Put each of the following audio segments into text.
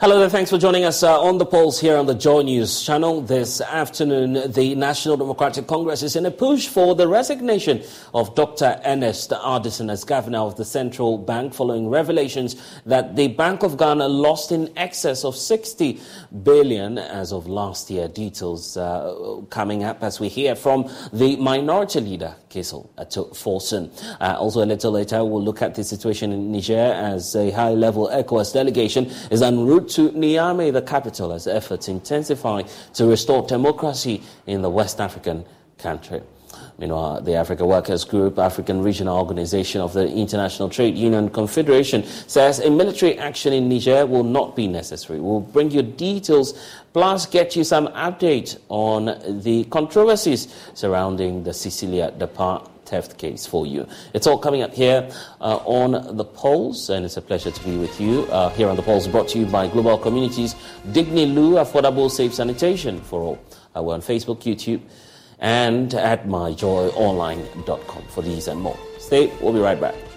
Hello there, thanks for joining us uh, on the Pulse here on the Joy News channel. This afternoon, the National Democratic Congress is in a push for the resignation of Dr. Ernest Addison as governor of the central bank following revelations that the Bank of Ghana lost in excess of 60 billion as of last year. Details uh, coming up as we hear from the minority leader, Cassiel Forson. Uh, also, a little later, we'll look at the situation in Niger as a high level ECOWAS delegation is en route to Niamey, the capital, as efforts intensify to restore democracy in the West African country. Meanwhile, the Africa Workers Group, African Regional Organization of the International Trade Union Confederation, says a military action in Niger will not be necessary. We'll bring you details, plus get you some update on the controversies surrounding the Cecilia Dapaah theft case for you. It's all coming up here uh, on the Pulse, and it's a pleasure to be with you uh, here on the Pulse, brought to you by Global Communities, Digni-Loo, affordable safe sanitation for all. Uh, we're on Facebook, YouTube, and at myjoyonline.com for these and more. Stay, we'll be right back.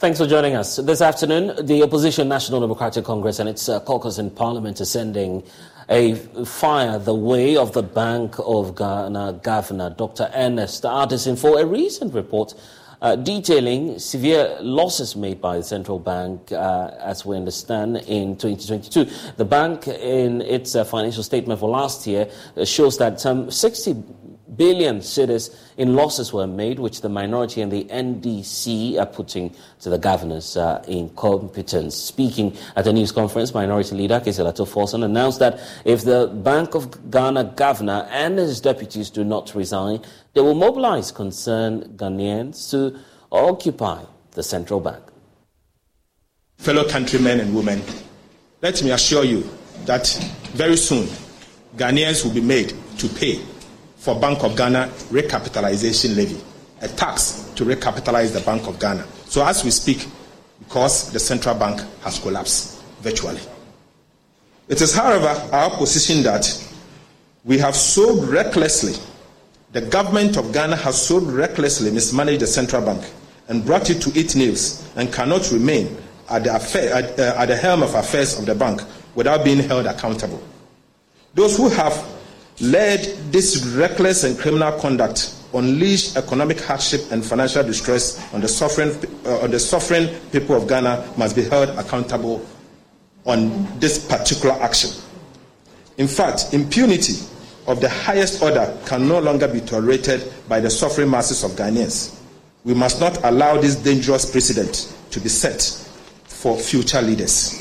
Thanks for joining us. This afternoon, the opposition National Democratic Congress and its uh, caucus in Parliament is sending a fire the way of the Bank of Ghana Governor Dr. Ernest Addison for a recent report uh, detailing severe losses made by the central bank, uh, as we understand, in 2022. The bank, in its uh, financial statement for last year, uh, shows that some 60 billion cedis in losses were made, which the minority and the NDC are putting to the governors uh, in competence. Speaking at a news conference, Minority Leader Cassiel Ato Forson announced that if the Bank of Ghana governor and his deputies do not resign, they will mobilize concerned Ghanaians to occupy the central bank. Fellow countrymen and women, let me assure you that very soon Ghanaians will be made to pay for Bank of Ghana recapitalization levy, a tax to recapitalize the Bank of Ghana. So as we speak, because the central bank has collapsed virtually. It is, however, our position that we have so recklessly, the government of Ghana has so recklessly mismanaged the central bank and brought it to its knees and cannot remain at the, affair, at, uh, at the helm of affairs of the bank without being held accountable. Those who have led this reckless and criminal conduct unleashed economic hardship and financial distress on the suffering, uh, on the suffering people of Ghana must be held accountable on this particular action. In fact, impunity of the highest order can no longer be tolerated by the suffering masses of Ghanaians. We must not allow this dangerous precedent to be set for future leaders.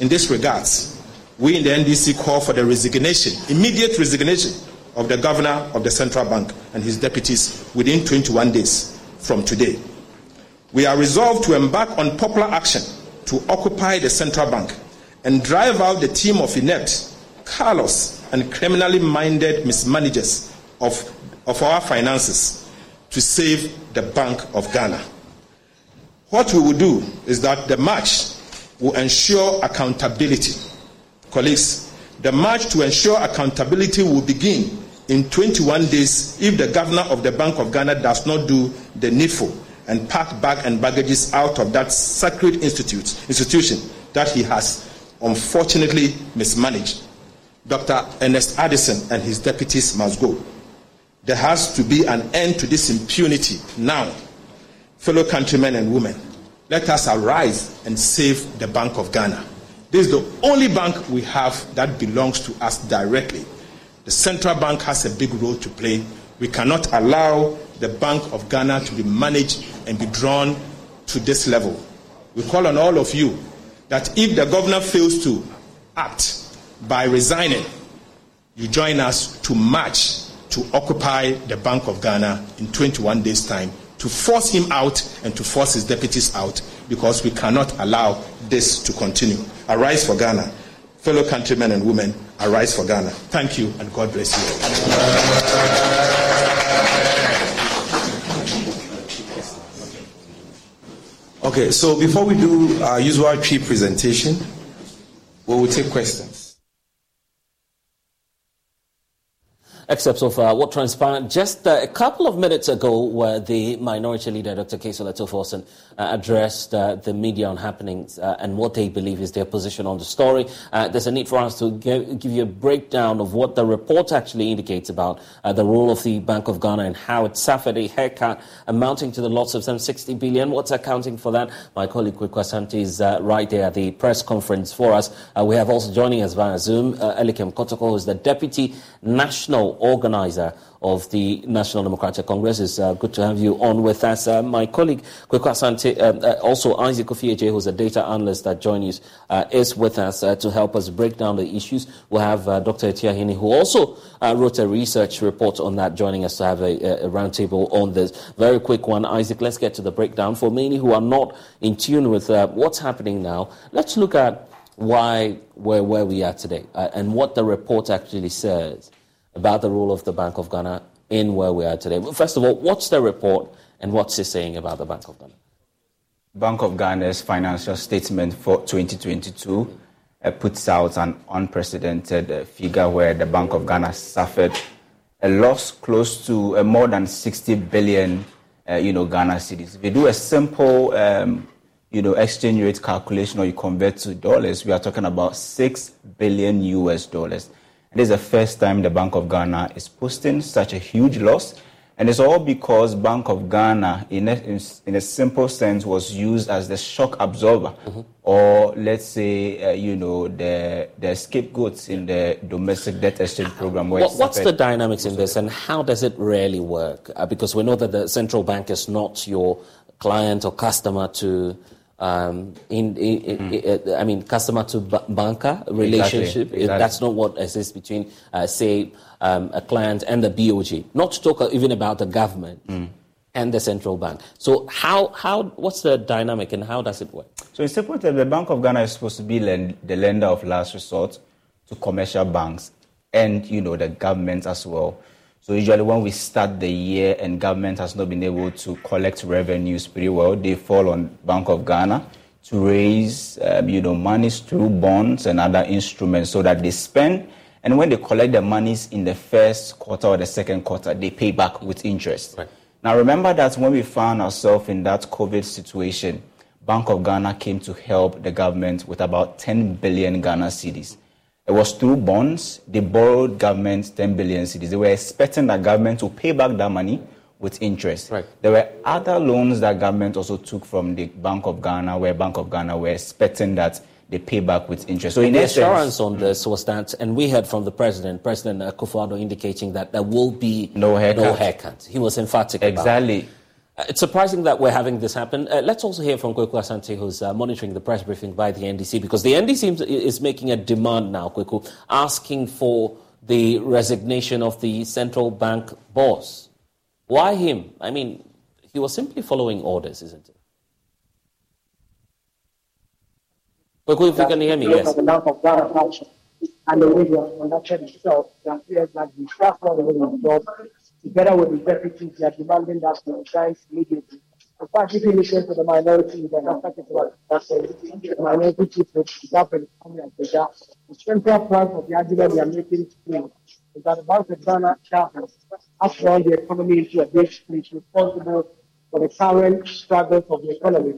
In this regards, we in the NDC call for the resignation, immediate resignation of the governor of the central bank and his deputies within 21 days from today. We are resolved to embark on popular action to occupy the central bank and drive out the team of inept, callous, and criminally minded mismanagers of, of our finances to save the Bank of Ghana. What we will do is that the march will ensure accountability Colleagues, the march to ensure accountability will begin in 21 days if the governor of the Bank of Ghana does not do the needful and pack bag and baggages out of that sacred institute, institution that he has unfortunately mismanaged. Dr. Ernest Addison and his deputies must go. There has to be an end to this impunity now. Fellow countrymen and women, let us arise and save the Bank of Ghana. This is the only bank we have that belongs to us directly. The central bank has a big role to play. We cannot allow the Bank of Ghana to be managed and be drawn to this level. We call on all of you that if the governor fails to act by resigning, you join us to march to occupy the Bank of Ghana in 21 days' time, to force him out and to force his deputies out, because we cannot allow this to continue. Arise for Ghana. Fellow countrymen and women, arise for Ghana. Thank you, and God bless you. Okay, so before we do our usual tree presentation, we will take questions. Excerpts of uh, what transpired just uh, a couple of minutes ago, where the minority leader, Dr. Cassiel Ato Forson, uh, addressed uh, the media on happenings uh, and what they believe is their position on the story. Uh, there's a need for us to give, give, you a breakdown of what the report actually indicates about the role of the Bank of Ghana and how it suffered a haircut amounting to the loss of some 60 billion. What's accounting for that? My colleague Kweku Asante is right there at the press conference for us. we have also joining us via Zoom, Elikem Kotoko, who is the Deputy National organizer of the National Democratic Congress. It's uh, good to have you on with us. Uh, my colleague, Kweku Asante, uh, uh, also Isaac Ofieje, who's a data analyst that joins us, uh, is with us uh, to help us break down the issues. We'll have Dr. Etiahini, who also wrote a research report on that, joining us to have a, a roundtable on this. Very quick one, Isaac, let's get to the breakdown. For many who are not in tune with what's happening now, let's look at why we're where we are today and what the report actually says about the role of the Bank of Ghana in where we are today. First of all, what's the report and what's it saying about the Bank of Ghana? Bank of Ghana's financial statement for 2022 uh, puts out an unprecedented uh, figure where the Bank of Ghana suffered a loss close to uh, more than 60 billion, uh, you know, Ghana cedis. If you do a simple, um, you know, exchange rate calculation or you convert to dollars, we are talking about 6 billion US dollars. It is the first time the Bank of Ghana is posting such a huge loss. And it's all because Bank of Ghana, in a, in, in a simple sense, was used as the shock absorber, mm-hmm. or let's say, uh, you know, the the scapegoats in the domestic debt exchange program. What, what's the dynamics in this, and how does it really work? Uh, because we know that the central bank is not your client or customer to um, in, in, mm. in, I mean, customer to banker relationship. Exactly. Exactly. That's not what exists between, uh, say, um, a client and the BOG. Not to talk even about the government mm. and the central bank. So, how, how, what's the dynamic and how does it work? So, in simple terms, the Bank of Ghana is supposed to be lend, the lender of last resort to commercial banks and, you know, the government as well. So usually when we start the year and government has not been able to collect revenues pretty well, they fall on Bank of Ghana to raise, um, you know, monies through bonds and other instruments so that they spend. And when they collect the monies in the first quarter or the second quarter, they pay back with interest. Right. Now remember that when we found ourselves in that COVID situation, Bank of Ghana came to help the government with about 10 billion Ghana cedis. It was through bonds. They borrowed government 10 billion cedis. They were expecting that government to pay back that money with interest. Right. There were other loans that government also took from the Bank of Ghana, where Bank of Ghana were expecting that they pay back with interest. So, in the essence, assurance on this was that, and we heard from the president, President Akufo-Addo, indicating that there will be no haircut. No haircut. He was emphatic. Exactly. Uh, it's surprising that we're having this happen. Uh, let's also hear from Kweku Asante, who's uh, monitoring the press briefing by the NDC, because the NDC is making a demand now, Kweku, asking for the resignation of the central bank boss. Why him? I mean, he was simply following orders, isn't it? Kweku, if you can hear me, yes. And the way they are conducted itself, that appears like the not the job together with the deputies, they are demanding that the resigns immediately. If you listen to the minority, the the minority chief of the government, the central part of the argument they are making is that the Bank of Ghana chairman has run the economy into a ditch and is responsible for the current struggles of the economy.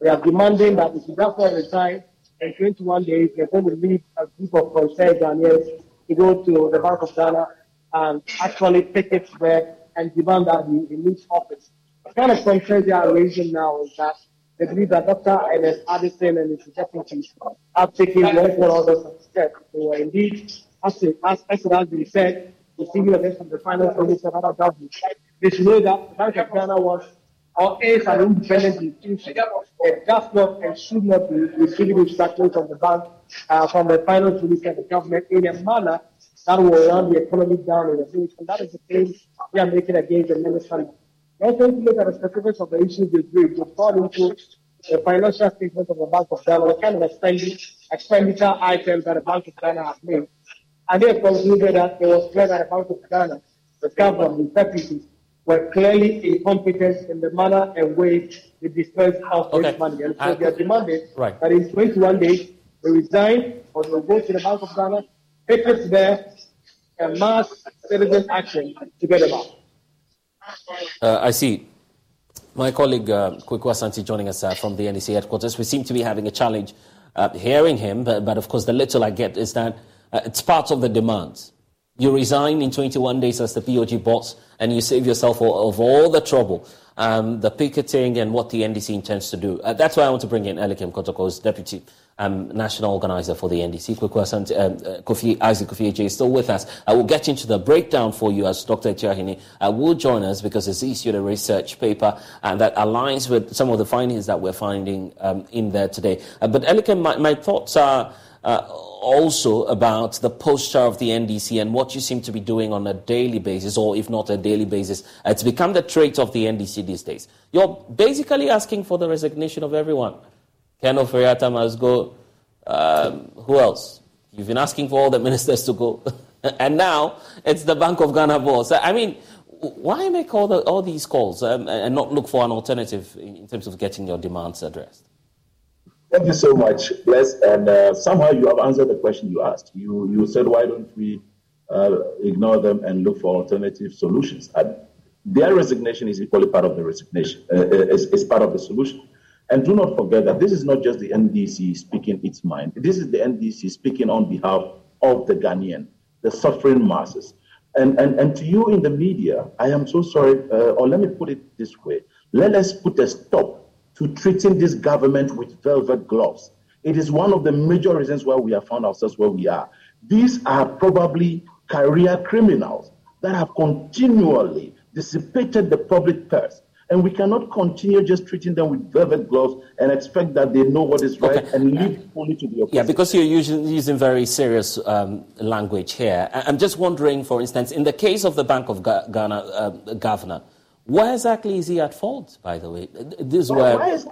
We are demanding that if you therefore resign in 21 days, they're going to lead a group of concerned Ghanaians to go to the Bank of Ghana and actually take it back and demand that he, he leaves office. The kind of concerns they are raising now is that they believe that Dr. Ernest Addison and his deputies have taken multiple orders steps. They were indeed, as, it, as, as it has been said, receiving against from the finance minister other government. They should know that the Bank of Ghana was or is an independent institution. It does not and should not be receiving instructions from the bank, uh, from the finance minister the government in a manner that will run the economy down in. And that is the claim we are making against the minister. Let's look at the specifics of the issues they raised. We fall into the financial statement of the Bank of Ghana, the kind of expenditure items that the Bank of Ghana has made. And they concluded that it was clear that the Bank of Ghana, the government, the deputies, were clearly incompetent in the manner and way they dispersed of okay. money. And so uh, they are demanding right. that in 21 days they resign or they go to the Bank of Ghana, it there, and mass citizen action to get them out. Uh, I see. My colleague uh, Asante joining us uh, from the NDC headquarters. We seem to be having a challenge uh, hearing him, but, but, of course, the little I get is that uh, it's part of the demands. You resign in 21 days as the BOG boss, and you save yourself of all the trouble, um, the picketing, and what the NDC intends to do. Uh, that's why I want to bring in Elikem Kotoko's deputy um, national organizer for the NDC, um, uh, Kofi, Isaac Kofi is still with us. I will get into the breakdown for you as Dr. Tiahini uh, will join us because he's issued a research paper uh, that aligns with some of the findings that we're finding um, in there today. Uh, but Elikem, my, my thoughts are uh, also about the posture of the NDC and what you seem to be doing on a daily basis, or if not a daily basis. It's become the trait of the NDC these days. You're basically asking for the resignation of everyone. Ken Ofori-Atta must go. Um, who else? You've been asking for all the ministers to go. and now it's the Bank of Ghana boss. I mean, why make all, the, all these calls um, and not look for an alternative in terms of getting your demands addressed? Thank you so much, Bless. And uh, somehow you have answered the question you asked. You, you said, why don't we uh, ignore them and look for alternative solutions? And their resignation is equally part of the resignation, uh, uh is, is part of the solution. And do not forget that this is not just the NDC speaking its mind. This is the NDC speaking on behalf of the Ghanaian, the suffering masses. And, and, and to you in the media, I am so sorry, uh, or let me put it this way. Let us put a stop to treating this government with velvet gloves. It is one of the major reasons why we have found ourselves where we are. These are probably career criminals that have continually dissipated the public purse. And we cannot continue just treating them with velvet gloves and expect that they know what is right okay. and leave fully to the opposite. Yeah, because you're using, using very serious um, language here. I'm just wondering, for instance, in the case of the Bank of Ghana uh, governor, why exactly is he at fault, by the way? This why, where... why, is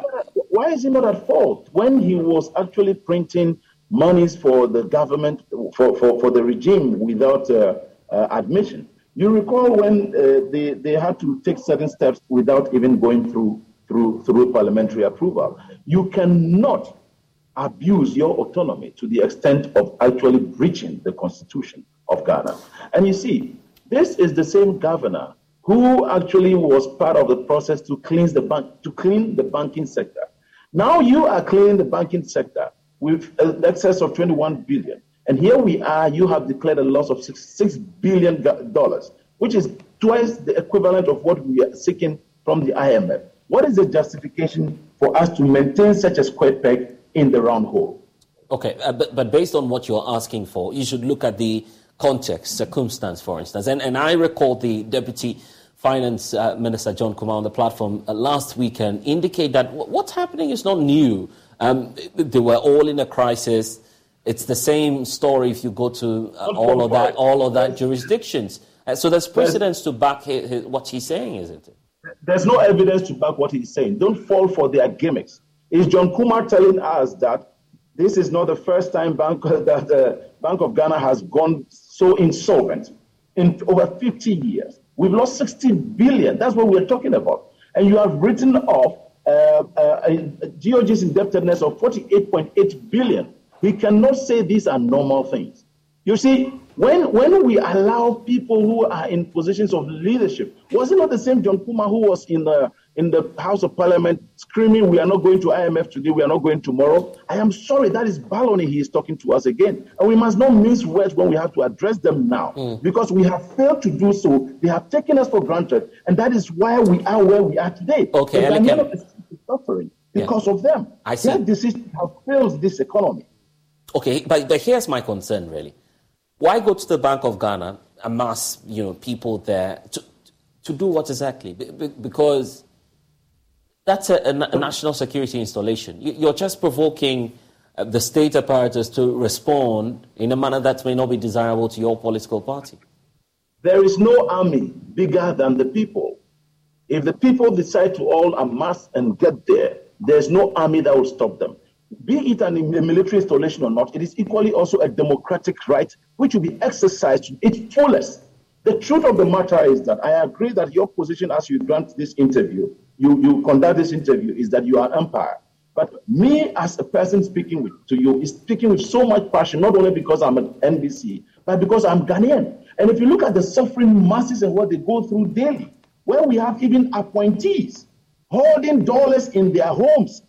why is he not at fault when he was actually printing monies for the government, for, for, for the regime without uh, uh, admission? You recall when uh, they, they had to take certain steps without even going through, through, through parliamentary approval. You cannot abuse your autonomy to the extent of actually breaching the constitution of Ghana. And you see, this is the same governor who actually was part of the process to cleanse the bank to clean the banking sector. Now you are cleaning the banking sector with an excess of 21 billion. And here we are, you have declared a loss of six, six billion dollars, which is twice the equivalent of what we are seeking from the IMF. What is the justification for us to maintain such a square peg in the round hole? Okay, uh, but, but based on what you're asking for, you should look at the context, circumstance, for instance. And, and I recall the deputy Finance uh, Minister John Kumah on the platform uh, last weekend indicate that w- what's happening is not new. Um, they were all in a crisis. It's the same story if you go to uh, all of that, all of that jurisdictions. Uh, so there's precedence to back his, his, what he's saying, isn't it? There's no evidence to back what he's saying. Don't fall for their gimmicks. Is John Kumah telling us that this is not the first time Bank, that the Bank of Ghana has gone so insolvent in over 50 years? We've lost 60 billion. That's what we're talking about. And you have written off uh, uh, GOG's indebtedness of 48.8 billion. We cannot say these are normal things. You see, when, when we allow people who are in positions of leadership, was it not the same John Kumah who was in the in the House of Parliament screaming, We are not going to IMF today, we are not going tomorrow. I am sorry, that is baloney he is talking to us again. And we must not mince words when we have to address them now mm. because we have failed to do so. They have taken us for granted. And that is why we are where we are today. Okay, and is suffering because yeah. of them. I see. Their decisions have failed this economy. Okay, but, but here's my concern really. Why go to the Bank of Ghana, amass you know, people there to, to do what exactly? Because that's a, a, national security installation. You're just provoking uh, the state apparatus to respond in a manner that may not be desirable to your political party? There is no army bigger than the people. If the people decide to all amass and get there, there's no army that will stop them. Be it an, a military installation or not, it is equally also a democratic right which will be exercised to its fullest. The truth of the matter is that I agree that your position as you grant this interview, you, you conduct this interview, is that you are an empire. But me as a person speaking with, to you is speaking with so much passion, not only because I'm an NDC, but because I'm Ghanaian. And if you look at the suffering masses and what they go through daily, where we have even appointees holding dollars in their homes,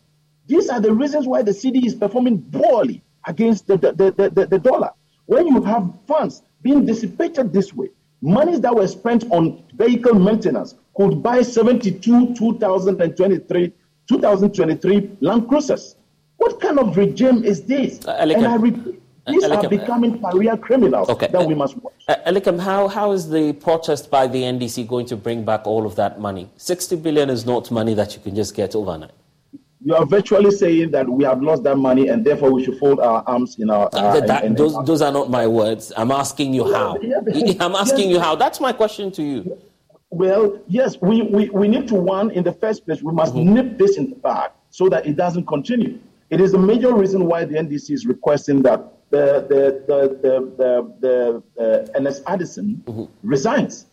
these are the reasons why the cedi is performing poorly against the, the, the, the, the dollar. When you have funds being dissipated this way, monies that were spent on vehicle maintenance could buy 72 2023 2023 Land Cruisers. What kind of regime is this? Uh, and I repeat, uh, these are becoming career criminals okay. that we must watch. Uh, how, how is the protest by the NDC going to bring back all of that money? 60 billion is not money that you can just get overnight. You are virtually saying that we have lost that money and therefore we should fold our arms in our. Uh, that, in, in those, those are not my words. I'm asking you how. I'm asking yes. you how. That's my question to you. Well, yes, we, we, we need to, one, in the first place, we must mm-hmm. nip this in the bud so that it doesn't continue. It is a major reason why the NDC is requesting that the, the, the, the, the, the Ernest Addison mm-hmm. resigns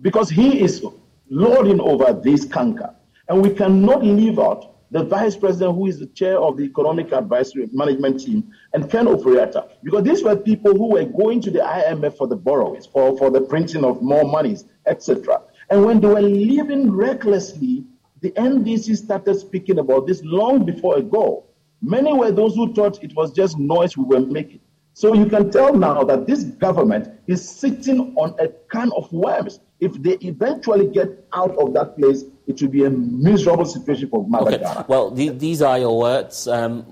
because he is lording over this canker. And we cannot leave out the vice president, who is the chair of the economic advisory management team, and Ken Ofori-Atta, because these were people who were going to the IMF for the borrowings, for, for the printing of more monies, etc. And when they were living recklessly, the NDC started speaking about this long before ago. Many were those who thought it was just noise we were making. So you can tell now that this government is sitting on a can of worms. If they eventually get out of that place, it will be a miserable situation for Madagascar. Okay. Well, the, these are your words. Um,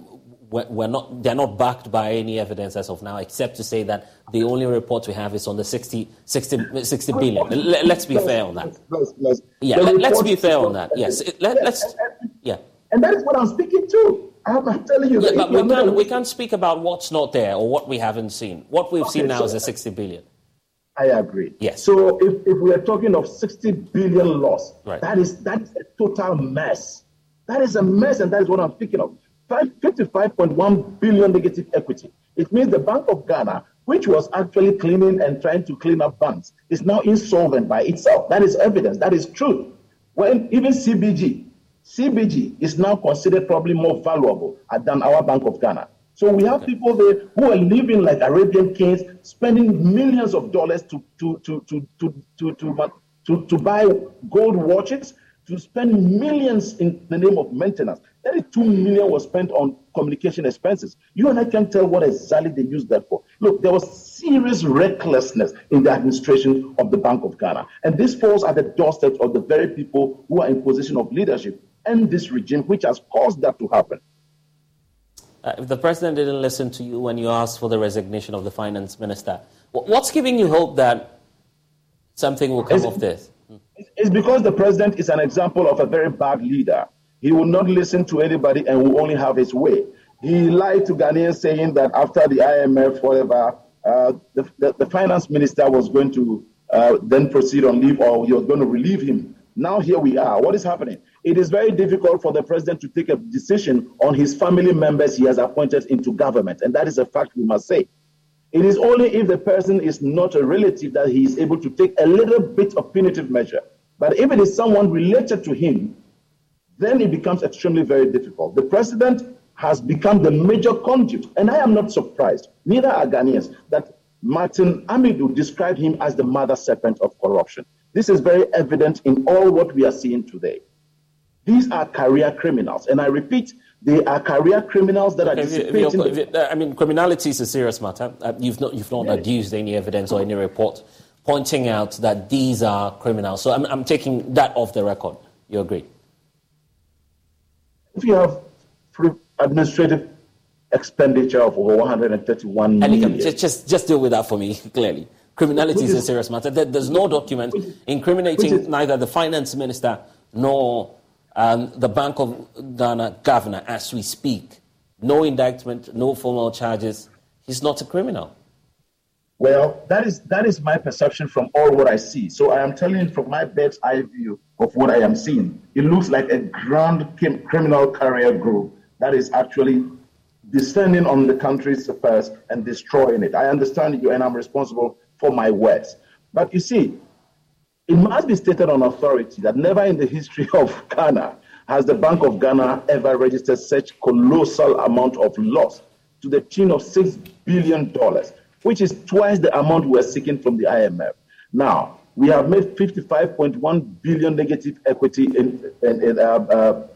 we're not, they're not backed by any evidence as of now, except to say that the only report we have is on the 60, 60, 60 billion. Let's be fair on that. Yeah, let, us be fair on that. Yes, let, us yeah. And that is what I'm speaking to. I'm telling you. Yeah, but we can't, we can't speak about what's not there or what we haven't seen. What we've okay, seen now is a 60 billion. I agree. Yes. So if, if we are talking of 60 billion loss, right. that is that is a total mess. That is a mess, and that is what I'm speaking of. 55.1 billion negative equity. It means the Bank of Ghana, which was actually cleaning and trying to clean up banks, is now insolvent by itself. That is evidence. That is truth. When even CBG, CBG is now considered probably more valuable than our Bank of Ghana. So we have people there who are living like Arabian kings, spending millions of dollars to to to to to to to, to, to buy gold watches, to spend millions in the name of maintenance. 32 million was spent on communication expenses. You and I can tell what exactly they used that for. Look, there was serious recklessness in the administration of the Bank of Ghana. And this falls at the doorstep of the very people who are in position of leadership and this regime, which has caused that to happen. Uh, if the president didn't listen to you when you asked for the resignation of the finance minister, what's giving you hope that something will come it's, of this? It's because the president is an example of a very bad leader. He will not listen to anybody and will only have his way. He lied to Ghanaians saying that after the IMF, whatever, uh, the, the, the, finance minister was going to uh, then proceed on leave or he was going to relieve him. Now here we are. What is happening? It is very difficult for the president to take a decision on his family members he has appointed into government. And that is a fact we must say. It is only if the person is not a relative that he is able to take a little bit of punitive measure. But if it is someone related to him, then it becomes extremely very difficult. The president has become the major conduit, and I am not surprised, neither are Ghanaians, that Martin Amidu described him as the mother serpent of corruption. This is very evident in all what we are seeing today. These are career criminals, and I repeat, they are career criminals that are dissipating. I mean, criminality is a serious matter. Uh, you've not, you've not yeah. adduced any evidence or any report pointing out that these are criminals. So I'm, I'm taking that off the record. You agree? If you have administrative expenditure of over 131 million. Just, just, just deal with that for me clearly. Criminality is, is, a serious matter. There, there's no document incriminating is, neither the finance minister nor um, the Bank of Ghana governor as we speak. no indictment, no formal charges, he's not a criminal. Well, that is that is my perception from all what I see. So I am telling you from my bird's eye view of what I am seeing. It looks like a grand criminal career group that is actually descending on the country's affairs and destroying it. I understand you, and I'm responsible for my words. But you see, it must be stated on authority that never in the history of Ghana has the Bank of Ghana ever registered such colossal amount of loss to the tune of six billion dollars which is twice the amount we're seeking from the IMF. Now, we have made 55.1 billion negative equity in, in, in uh, uh,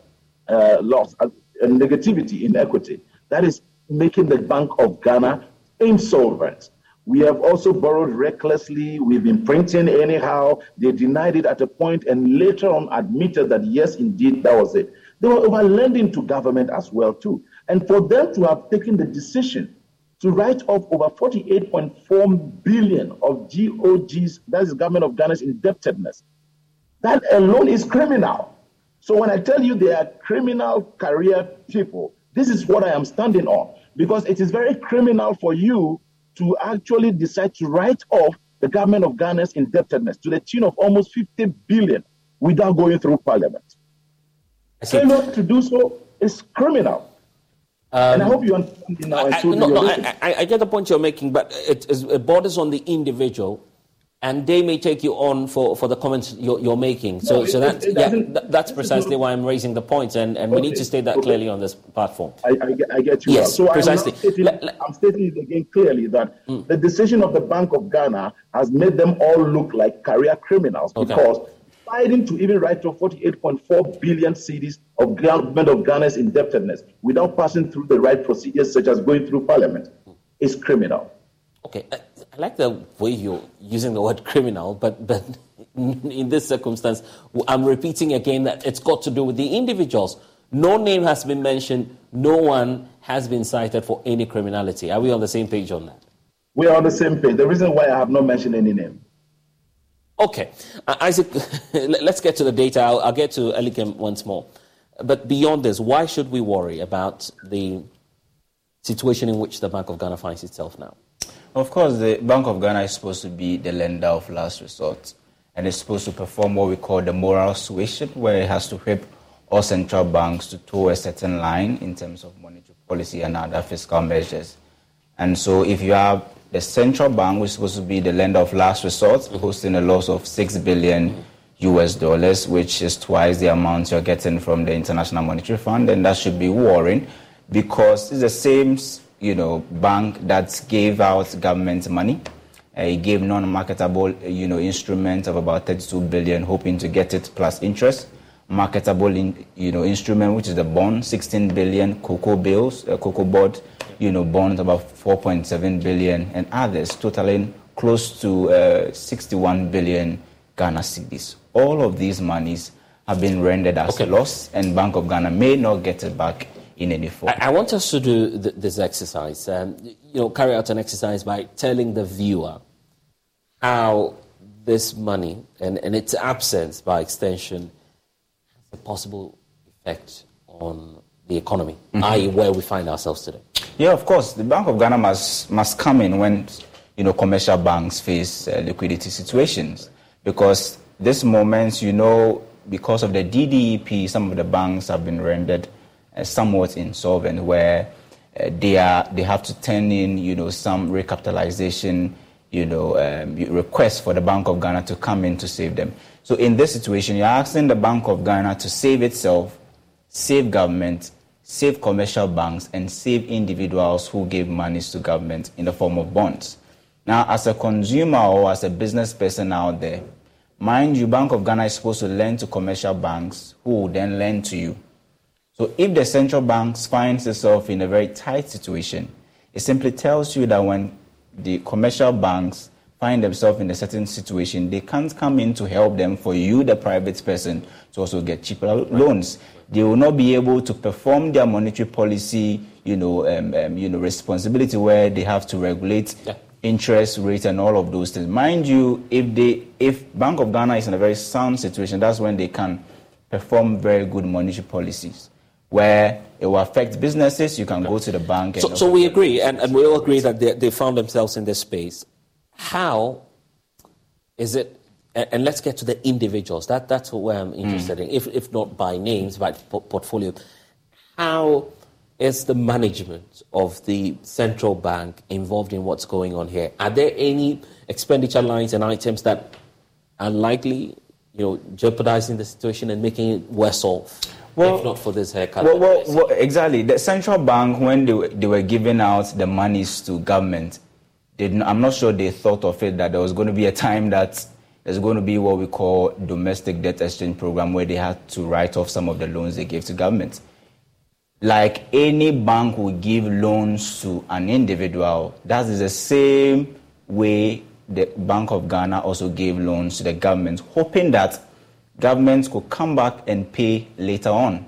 uh, loss, uh, negativity in equity. That is making the Bank of Ghana insolvent. We have also borrowed recklessly. We've been printing anyhow. They denied it at a point and later on admitted that, yes, indeed, that was it. They were over lending to government as well, too. And for them to have taken the decision to write off over 48.4 billion of GOG's, that is government of Ghana's indebtedness. That alone is criminal. So when I tell you they are criminal career people, this is what I am standing on. Because it is very criminal for you to actually decide to write off the government of Ghana's indebtedness to the tune of almost 50 billion without going through parliament. Failure to do so is criminal. Um, and I hope you understand now. I, no, no, I, I, I, get the point you're making, but it, it, borders on the individual, and they may take you on for, for the comments you're, you're making. So, no, so that, yeah, that's precisely why I'm raising the point, and, and okay, we need to state that okay. clearly on this platform. I, I, get you. Yes, so precisely. I'm, stating, I'm stating it again clearly that mm. the decision of the Bank of Ghana has made them all look like career criminals okay. because deciding to even write off 48.4 billion cedis of government of Ghana's indebtedness without passing through the right procedures, such as going through parliament, is criminal. Okay, I, like the way you're using the word criminal, but, but in this circumstance, I'm repeating again that it's got to do with the individuals. No name has been mentioned, no one has been cited for any criminality. Are we on the same page on that? We are on the same page. The reason why I have not mentioned any name Okay, uh, Isaac, let's get to the data. I'll, I'll get to Elikem once more. But beyond this, why should we worry about the situation in which the Bank of Ghana finds itself now? Of course, the Bank of Ghana is supposed to be the lender of last resort, and it's supposed to perform what we call the moral suasion, where it has to whip all central banks to toe a certain line in terms of monetary policy and other fiscal measures. And so, if you have the central bank, which is supposed to be the lender of last resort, hosting a loss of six billion US dollars, which is twice the amount you're getting from the International Monetary Fund, then that should be worrying because it's the same, you know, bank that gave out government money. Uh, it gave non-marketable, you know, instrument of about 32 billion, hoping to get it plus interest. Marketable, in, you know, instrument, which is the bond, 16 billion, cocoa bills, uh, cocoa board you know, bonds about 4.7 billion and others totaling close to uh, 61 billion Ghana cedis. All of these monies have been rendered as okay. loss, and Bank of Ghana may not get it back in any form. I, I want us to do th- this exercise. Um, you know, carry out an exercise by telling the viewer how this money and, and its absence, by extension, has a possible effect on the economy, mm-hmm. i.e., where we find ourselves today. Yeah, of course. The Bank of Ghana must, must come in when you know, commercial banks face uh, liquidity situations. Because this moment, you know, because of the DDEP, some of the banks have been rendered uh, somewhat insolvent, where uh, they are they have to turn in, you know, some recapitalization, you know, um, requests for the Bank of Ghana to come in to save them. So in this situation, you're asking the Bank of Ghana to save itself, save government, save commercial banks, and save individuals who gave monies to government in the form of bonds. Now, as a consumer or as a business person out there, mind you, Bank of Ghana is supposed to lend to commercial banks who will then lend to you. So if the central bank finds itself in a very tight situation, it simply tells you that when the commercial banks find themselves in a certain situation, they can't come in to help them for you, the private person, to also get cheaper loans they will not be able to perform their monetary policy, you know, um, um, you know, responsibility where they have to regulate yeah. interest rates and all of those things. Mind you, if they, if Bank of Ghana is in a very sound situation, that's when they can perform very good monetary policies. Where it will affect businesses. You can go to the bank. so, so we agree, and, and we all agree that they, they found themselves in this space. How is it? And let's get to the individuals. That, that's what I'm interested mm. in, if, if not by names, by portfolio. How is the management of the central bank involved in what's going on here? Are there any expenditure lines and items that are likely, you know, jeopardizing the situation and making it worse off? Well, if not for this haircut. Well, well, well, exactly. The central bank, when they, they were giving out the monies to government, I'm not sure they thought of it that there was going to be a time that there's going to be what we call domestic debt exchange program where they had to write off some of the loans they gave to government. Like any bank would give loans to an individual, that is the same way the Bank of Ghana also gave loans to the government, hoping that governments could come back and pay later on.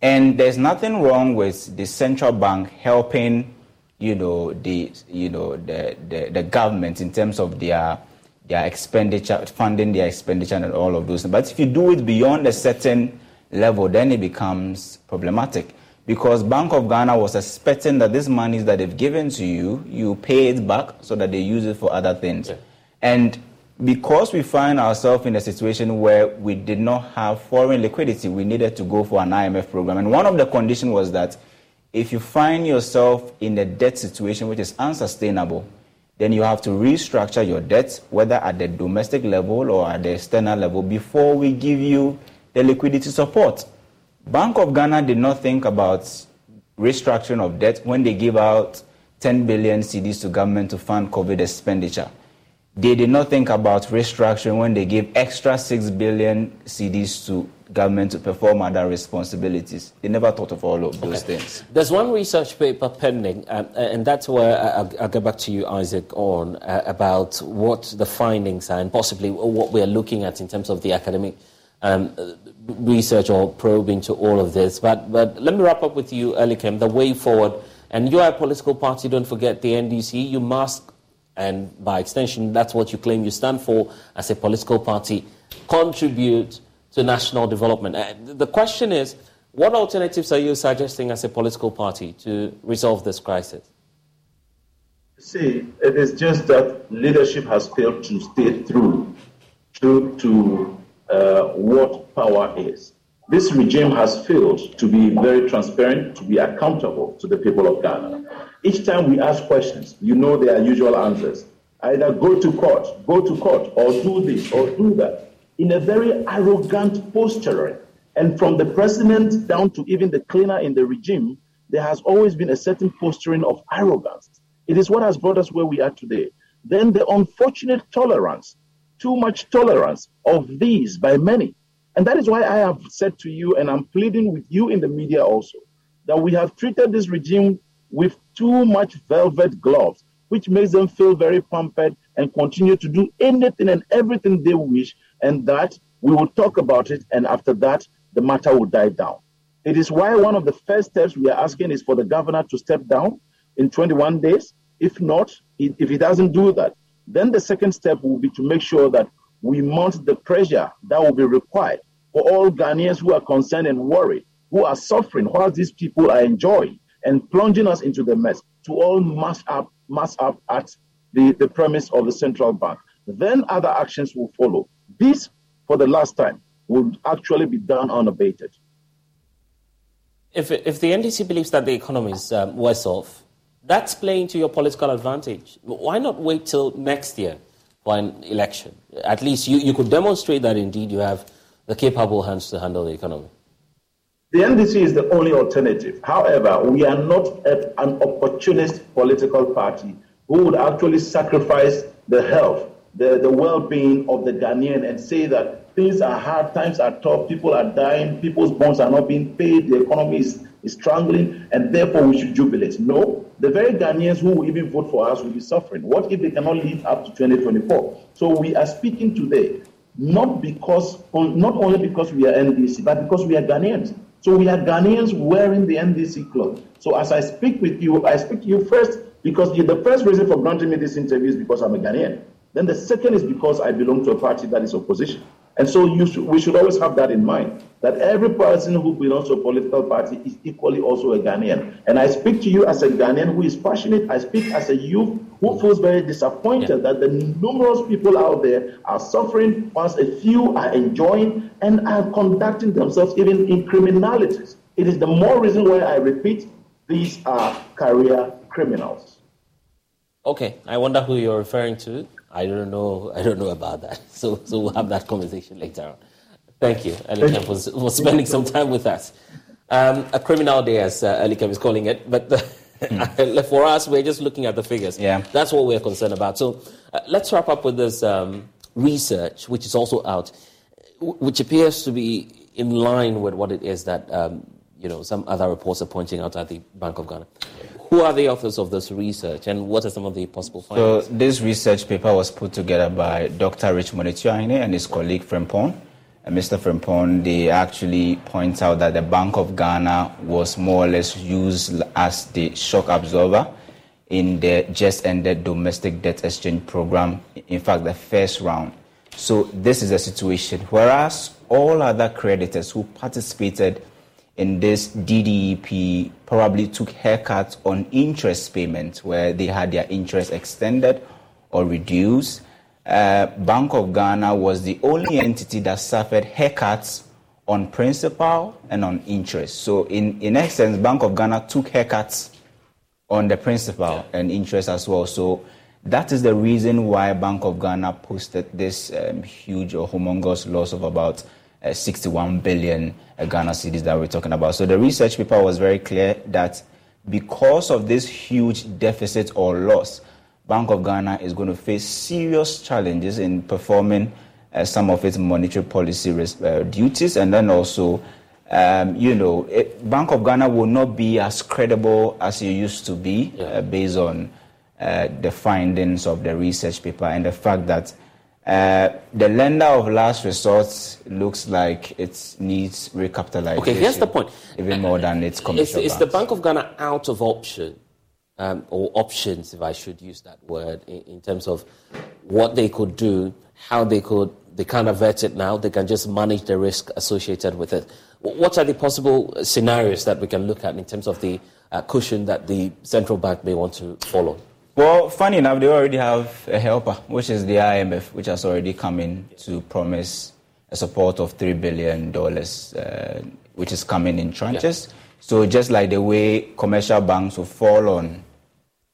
And there's nothing wrong with the central bank helping, you know, the you know the, the, the government in terms of their their expenditure, funding their expenditure and all of those. But if you do it beyond a certain level, then it becomes problematic. Because Bank of Ghana was expecting that this money that they've given to you, you pay it back so that they use it for other things. Yeah. And because we find ourselves in a situation where we did not have foreign liquidity, we needed to go for an IMF program. And one of the conditions was that if you find yourself in a debt situation which is unsustainable, then you have to restructure your debt, whether at the domestic level or at the external level, before we give you the liquidity support. Bank of Ghana did not think about restructuring of debt when they gave out 10 billion cedis to government to fund COVID expenditure. They did not think about restructuring when they gave extra 6 billion cedis to government to perform other responsibilities. They never thought of all of those okay. things. There's one research paper pending, um, and that's where I'll, I'll, get back to you, Isaac, on uh, about what the findings are and possibly what we're looking at in terms of the academic um, research or probe into all of this. But, but let me wrap up with you, Elikem, the way forward. And you are a political party, don't forget the NDC. You must and by extension, that's what you claim you stand for as a political party, contribute to national development. Uh, the question is, what alternatives are you suggesting as a political party to resolve this crisis? See, it is just that leadership has failed to stay true, true to uh, what power is. This regime has failed to be very transparent, to be accountable to the people of Ghana. Each time we ask questions, you know their usual answers. Either go to court, go to court, or do this, or do that, in a very arrogant posture. And from the president down to even the cleaner in the regime, there has always been a certain posturing of arrogance. It is what has brought us where we are today. Then the unfortunate tolerance, too much tolerance of these by many. And that is why I have said to you, and I'm pleading with you in the media also, that we have treated this regime with too much velvet gloves, which makes them feel very pampered and continue to do anything and everything they wish, and that we will talk about it, and after that, the matter will die down. It is why one of the first steps we are asking is for the governor to step down in 21 days. If not, if he doesn't do that, then the second step will be to make sure that we mount the pressure that will be required for all Ghanaians who are concerned and worried, who are suffering while these people are enjoying and plunging us into the mess to all mass up, mass up at the, the premise of the central bank. Then other actions will follow. This, for the last time, will actually be done unabated. If, if the NDC believes that the economy is um, worse off, that's playing to your political advantage. Why not wait till next year for an election? At least you, you could demonstrate that indeed you have the capable hands to handle the economy. The NDC is the only alternative. However, we are not an opportunist political party who would actually sacrifice the health, the, the well being of the Ghanaian and say that things are hard, times are tough, people are dying, people's bonds are not being paid, the economy is, is strangling, and therefore we should jubilate. No, the very Ghanaians who will even vote for us will be suffering. What if they cannot live up to 2024? So we are speaking today not because not only because we are NDC, but because we are Ghanaians. So we are Ghanaians wearing the NDC cloth. So as I speak with you, I speak to you first because the first reason for granting me this interview is because I'm a Ghanaian. Then the second is because I belong to a party that is opposition. And so should, we should always have that in mind that every person who belongs to a political party is equally also a Ghanaian. And I speak to you as a Ghanaian who is passionate. I speak as a youth who feels very disappointed yeah. that the numerous people out there are suffering whilst a few are enjoying and are conducting themselves even in criminalities. It is the more reason why I repeat these are career criminals. Okay, I wonder who you're referring to. I don't know. I don't know about that. So, so we'll have that conversation later on. Thank you, Elikem, for, for spending some time with us. Um, a criminal day, as uh, Elikem is calling it, but mm. for us, we're just looking at the figures. Yeah. That's what we're concerned about. So uh, let's wrap up with this um, research, which is also out, which appears to be in line with what it is that um, you know some other reports are pointing out at the Bank of Ghana. Who are the authors of this research, and what are some of the possible findings? So this research paper was put together by Dr. Richmond Atuahene and his colleague Frimpong. Mr. Frimpong, they actually point out that the Bank of Ghana was more or less used as the shock absorber in the just ended domestic debt exchange program, in fact, the first round. So, this is a situation. Whereas all other creditors who participated in this DDEP probably took haircuts on interest payments where they had their interest extended or reduced uh, Bank of Ghana was the only entity that suffered haircuts on principal and on interest. So, in, in essence, Bank of Ghana took haircuts on the principal and interest as well. So, that is the reason why Bank of Ghana posted this um, huge or humongous loss of about uh, 61 billion uh, Ghana cedis that we're talking about. So, the research paper was very clear that because of this huge deficit or loss, Bank of Ghana is going to face serious challenges in performing uh, some of its monetary policy res- uh, duties, and then also, um, you know, it, Bank of Ghana will not be as credible as it used to be yeah. uh, based on uh, the findings of the research paper and the fact that uh, the lender of last resort looks like it needs recapitalization. Okay, here's the point. Even more than its commercial. Is, is the Bank of Ghana out of option um, or options, if I should use that word, in, in, terms of what they could do, how they could, they can't avert it now, they can just manage the risk associated with it. What are the possible scenarios that we can look at in terms of the uh, cushion that the central bank may want to follow? Well, funny enough, they already have a helper, which is the IMF, which has already come in to promise a support of $3 billion, uh, which is coming in tranches. Yeah. So just like the way commercial banks will fall on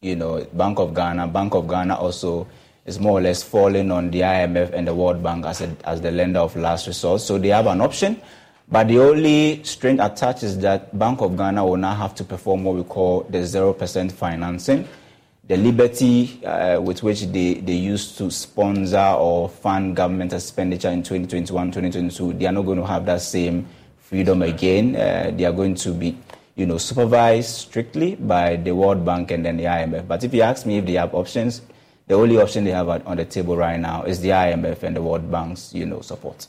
you know, Bank of Ghana. Bank of Ghana also is more or less falling on the IMF and the World Bank as, a, as the lender of last resort. So they have an option. But the only string attached is that Bank of Ghana will now have to perform what we call the 0% financing. The liberty uh, with which they, they used to sponsor or fund government expenditure in 2021, 2022, they are not going to have that same freedom again. Uh, they are going to be you know, supervised strictly by the World Bank and then the IMF. But if you ask me if they have options, the only option they have on the table right now is the IMF and the World Bank's, you know, support.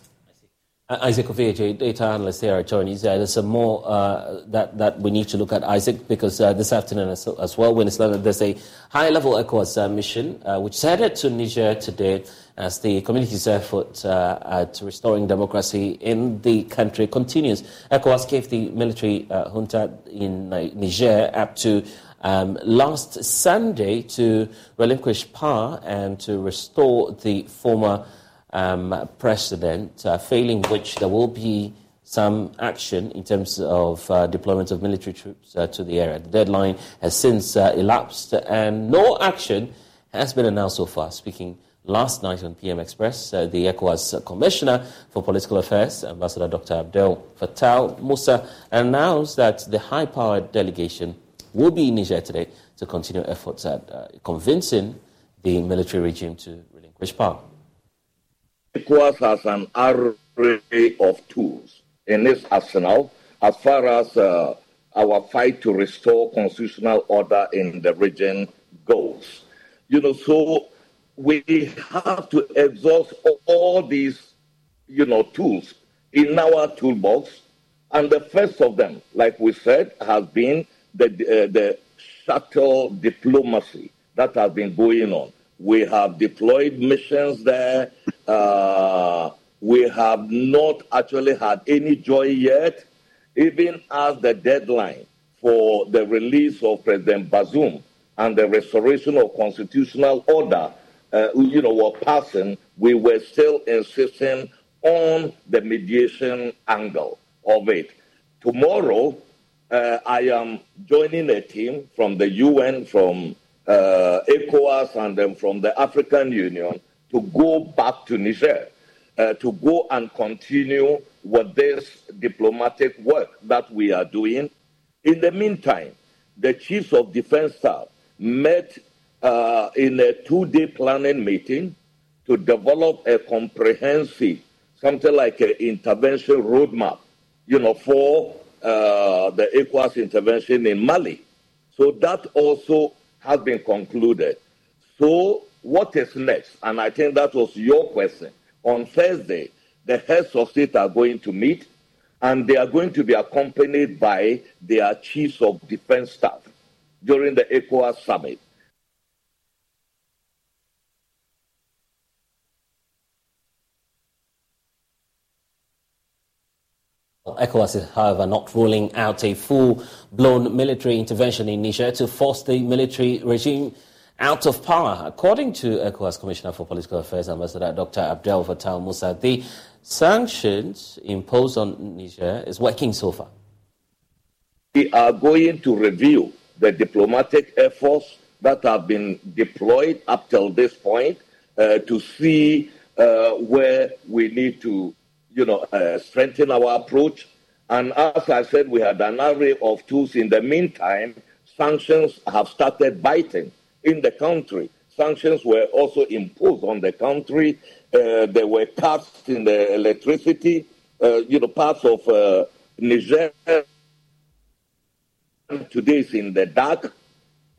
Uh, Isaac Ofeje, data analyst here at Joy News. Uh, there's some more uh, that, that we need to look at, Isaac, because uh, this afternoon as, as well, when it's there's a high-level ECOWAS uh, mission which is headed to Niger today as the community's effort at restoring democracy in the country continues. ECOWAS gave the military junta in Niger up to um, last Sunday to relinquish power and to restore the former um, president, uh, failing which there will be some action in terms of uh, deployment of military troops uh, to the area. The deadline has since uh, elapsed and no action has been announced so far. Speaking last night on PM Express, uh, the ECOWAS Commissioner for Political Affairs, Ambassador Dr. Abdel Fattah Musa, announced that the high powered delegation will be in Niger today to continue efforts at uh, convincing the military regime to relinquish power. ECOWAS has an array of tools in its arsenal as far as uh, our fight to restore constitutional order in the region goes. You know, so we have to exhaust all these, you know, tools in our toolbox. And the first of them, like we said, has been the, uh, the shuttle diplomacy that has been going on. We have deployed missions there. Uh, we have not actually had any joy yet, even as the deadline for the release of President Bazoum and the restoration of constitutional order, uh, you know, were passing, we were still insisting on the mediation angle of it. Tomorrow, uh, I am joining a team from the UN, from uh, ECOWAS, and then from the African Union to go back to Niger, uh, to go and continue with this diplomatic work that we are doing. In the meantime, the chiefs of defense staff met uh, in a two day planning meeting to develop a comprehensive, something like an intervention roadmap, you know, for uh, the ECOWAS intervention in Mali. So that also has been concluded. So what is next? And I think that was your question. On Thursday, the heads of state are going to meet, and they are going to be accompanied by their chiefs of defense staff during the ECOWAS summit. ECOWAS is, however, not ruling out a full-blown military intervention in Niger to force the military regime out of power. According to ECOWAS Commissioner for Political Affairs, Ambassador Dr. Abdel-Fatau Musah, the sanctions imposed on Niger is working so far. We are going to review the diplomatic efforts that have been deployed up till this point uh, to see uh, where we need to you know, uh, strengthen our approach. And as I said, we had an array of tools. In the meantime, sanctions have started biting in the country. Sanctions were also imposed on the country. Uh, there were cuts in the electricity. Uh, you know, parts of uh, Niger today is in the dark.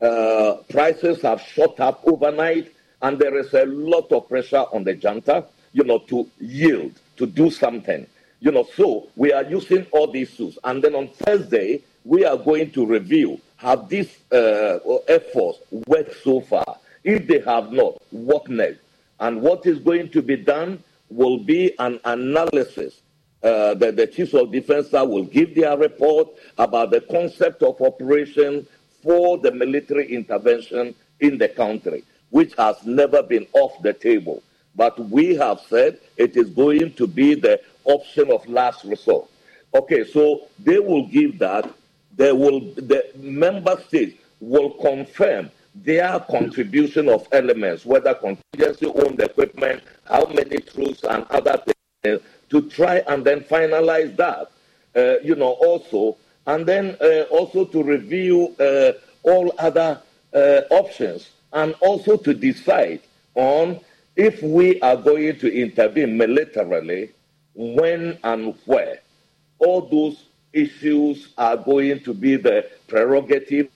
Uh, prices have shot up overnight, and there is a lot of pressure on the junta, you know, to yield to do something. You know, so we are using all these tools. And then on Thursday, we are going to review have these uh, efforts worked so far. If they have not, what next? And what is going to be done will be an analysis uh, that the chiefs of defense will give their report about the concept of operation for the military intervention in the country, which has never been off the table. But we have said it is going to be the option of last resort. Okay, so they will give that. They will, the member states will confirm their contribution of elements, whether contingency owned equipment, how many troops, and other things, to try and then finalize that. Uh, you know, also, and then uh, also to review uh, all other uh, options and also to decide on if we are going to intervene militarily, when and where, all those issues are going to be the prerogative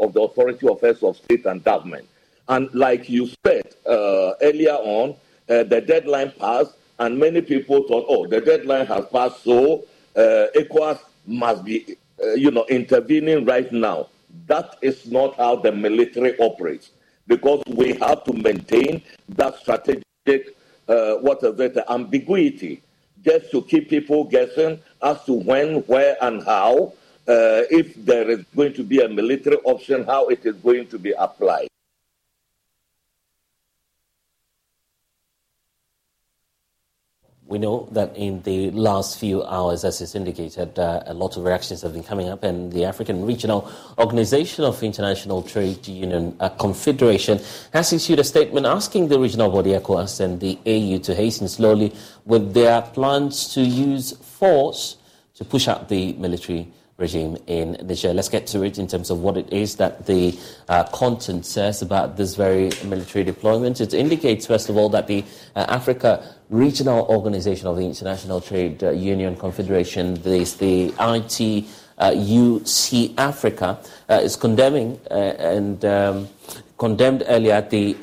of the authority of heads of state and government. And like you said uh, earlier on, uh, the deadline passed, and many people thought, oh, the deadline has passed, so uh, ECOWAS must be, uh, you know, intervening right now. That is not how the military operates because we have to maintain that strategic, uh, what is it, ambiguity, just to keep people guessing as to when, where, and how, uh, if there is going to be a military option, how it is going to be applied. We know that in the last few hours, as is indicated, uh, a lot of reactions have been coming up, and the African Regional Organization of International Trade Union uh, Confederation has issued a statement asking the regional body ECOWAS and the AU to hasten slowly with their plans to use force to push out the military regime in Niger. Let's get to it in terms of what it is that the uh, content says about this very military deployment. It indicates, first of all, that the uh, Africa Regional Organization of the International Trade uh, Union Confederation, this, the ITUC Africa, uh, is condemning uh, and um, condemned earlier the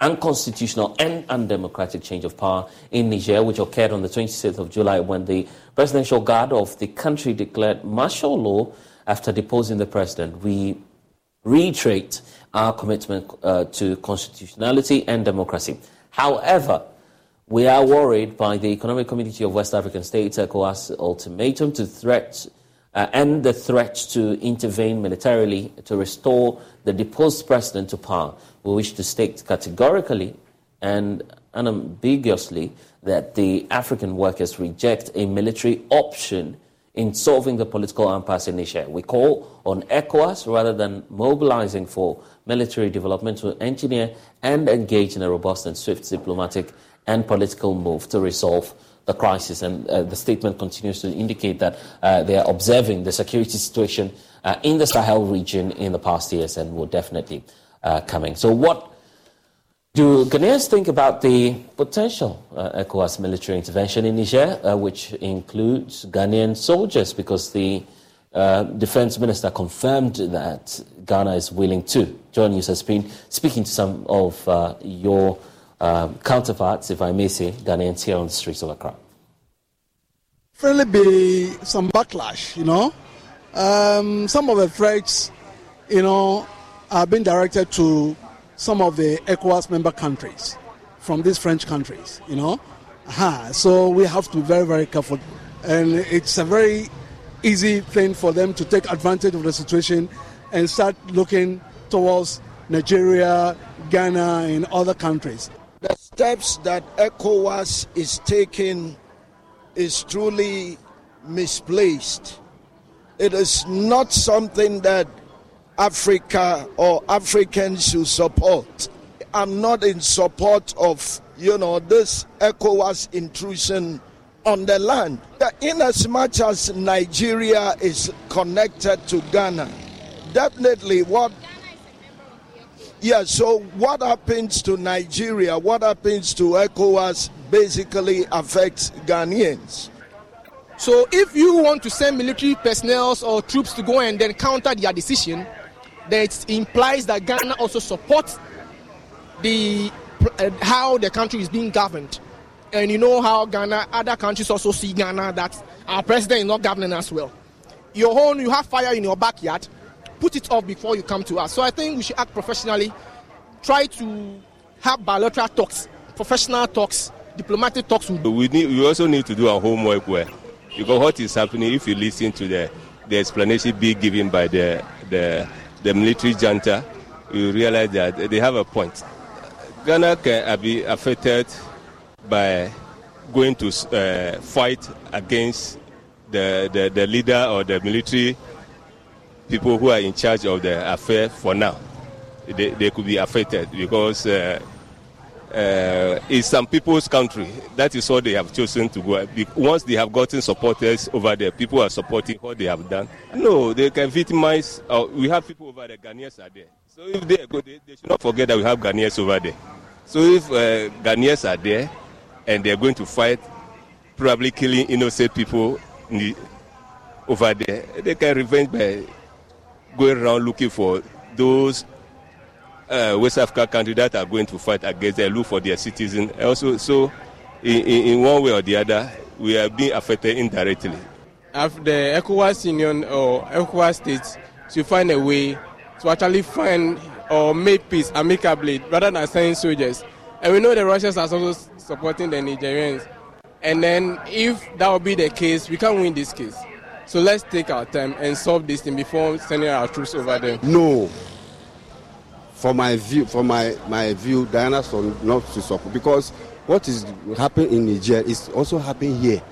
unconstitutional and undemocratic change of power in Niger, which occurred on the 26th of July when the presidential guard of the country declared martial law after deposing the president. We reiterate our commitment uh, to constitutionality and democracy. However, We are worried by the Economic Community of West African States, ECOWAS ultimatum to threat uh, and the threat to intervene militarily to restore the deposed president to power. We wish to state categorically and unambiguously that the African workers reject a military option in solving the political impasse in Niger. We call on ECOWAS, rather than mobilizing for military development, to engineer and engage in a robust and swift diplomatic and political move to resolve the crisis. And uh, the statement continues to indicate that uh, they are observing the security situation uh, in the Sahel region in the past years and will definitely uh, coming. So, what do Ghanaians think about the potential uh, ECOWAS military intervention in Niger, uh, which includes Ghanaian soldiers? Because the defense minister confirmed that Ghana is willing to. Joy News has been speaking to some of your um, counterparts, if I may say, Ghanaians here on the streets of Accra? Really be some backlash, you know. Um, some of the threats, you know, are being directed to some of the ECOWAS member countries from these French countries, you know. So we have to be very, very careful. And it's a very easy thing for them to take advantage of the situation and start looking towards Nigeria, Ghana, and other countries. Steps that ECOWAS is taking is truly misplaced. It is not something that Africa or Africans should support. I'm not in support of, you know, this ECOWAS intrusion on the land. In as much as Nigeria is connected to Ghana, definitely what yeah, so what happens to Nigeria, what happens to ECOWAS basically affects Ghanaians. So if you want to send military personnel or troops to go and then counter their decision, then it implies that Ghana also supports the uh, how the country is being governed. And you know how Ghana, other countries also see Ghana that our president is not governing as well. Your own, you have fire in your backyard put it off before you come to us. So I think we should act professionally, try to have bilateral talks, professional talks, diplomatic talks. We, need, we also need to do our homework well. Because what is happening, if you listen to the, the explanation being given by the, the, the military junta, you realize that they have a point. Ghana can be affected by going to uh, fight against the, the, the leader or the military people who are in charge of the affair for now. They, they could be affected because uh, uh, it's some people's country. That is what they have chosen to go. Once they have gotten supporters over there, people are supporting what they have done. No, they can victimize. Uh, we have people over there, Ghanaians are there. So if they go, they, they, should not forget that we have Ghanaians over there. So if uh, Ghanaians are there and they're going to fight, probably killing innocent people over there, they can revenge by going around looking for those uh, West African countries that are going to fight against them, look for their citizens. Also, so in, in, one way or the other, we are being affected indirectly. If the ECOWAS Union or ECOWAS states to find a way to actually find or make peace amicably rather than sending soldiers. And we know the Russians are also supporting the Nigerians. And then if that will be the case, we can win this case. So let's take our time and solve this thing before sending our troops over there. No. For my view, for my, my view, Diana son not to support because what is happening in Niger is also happening here.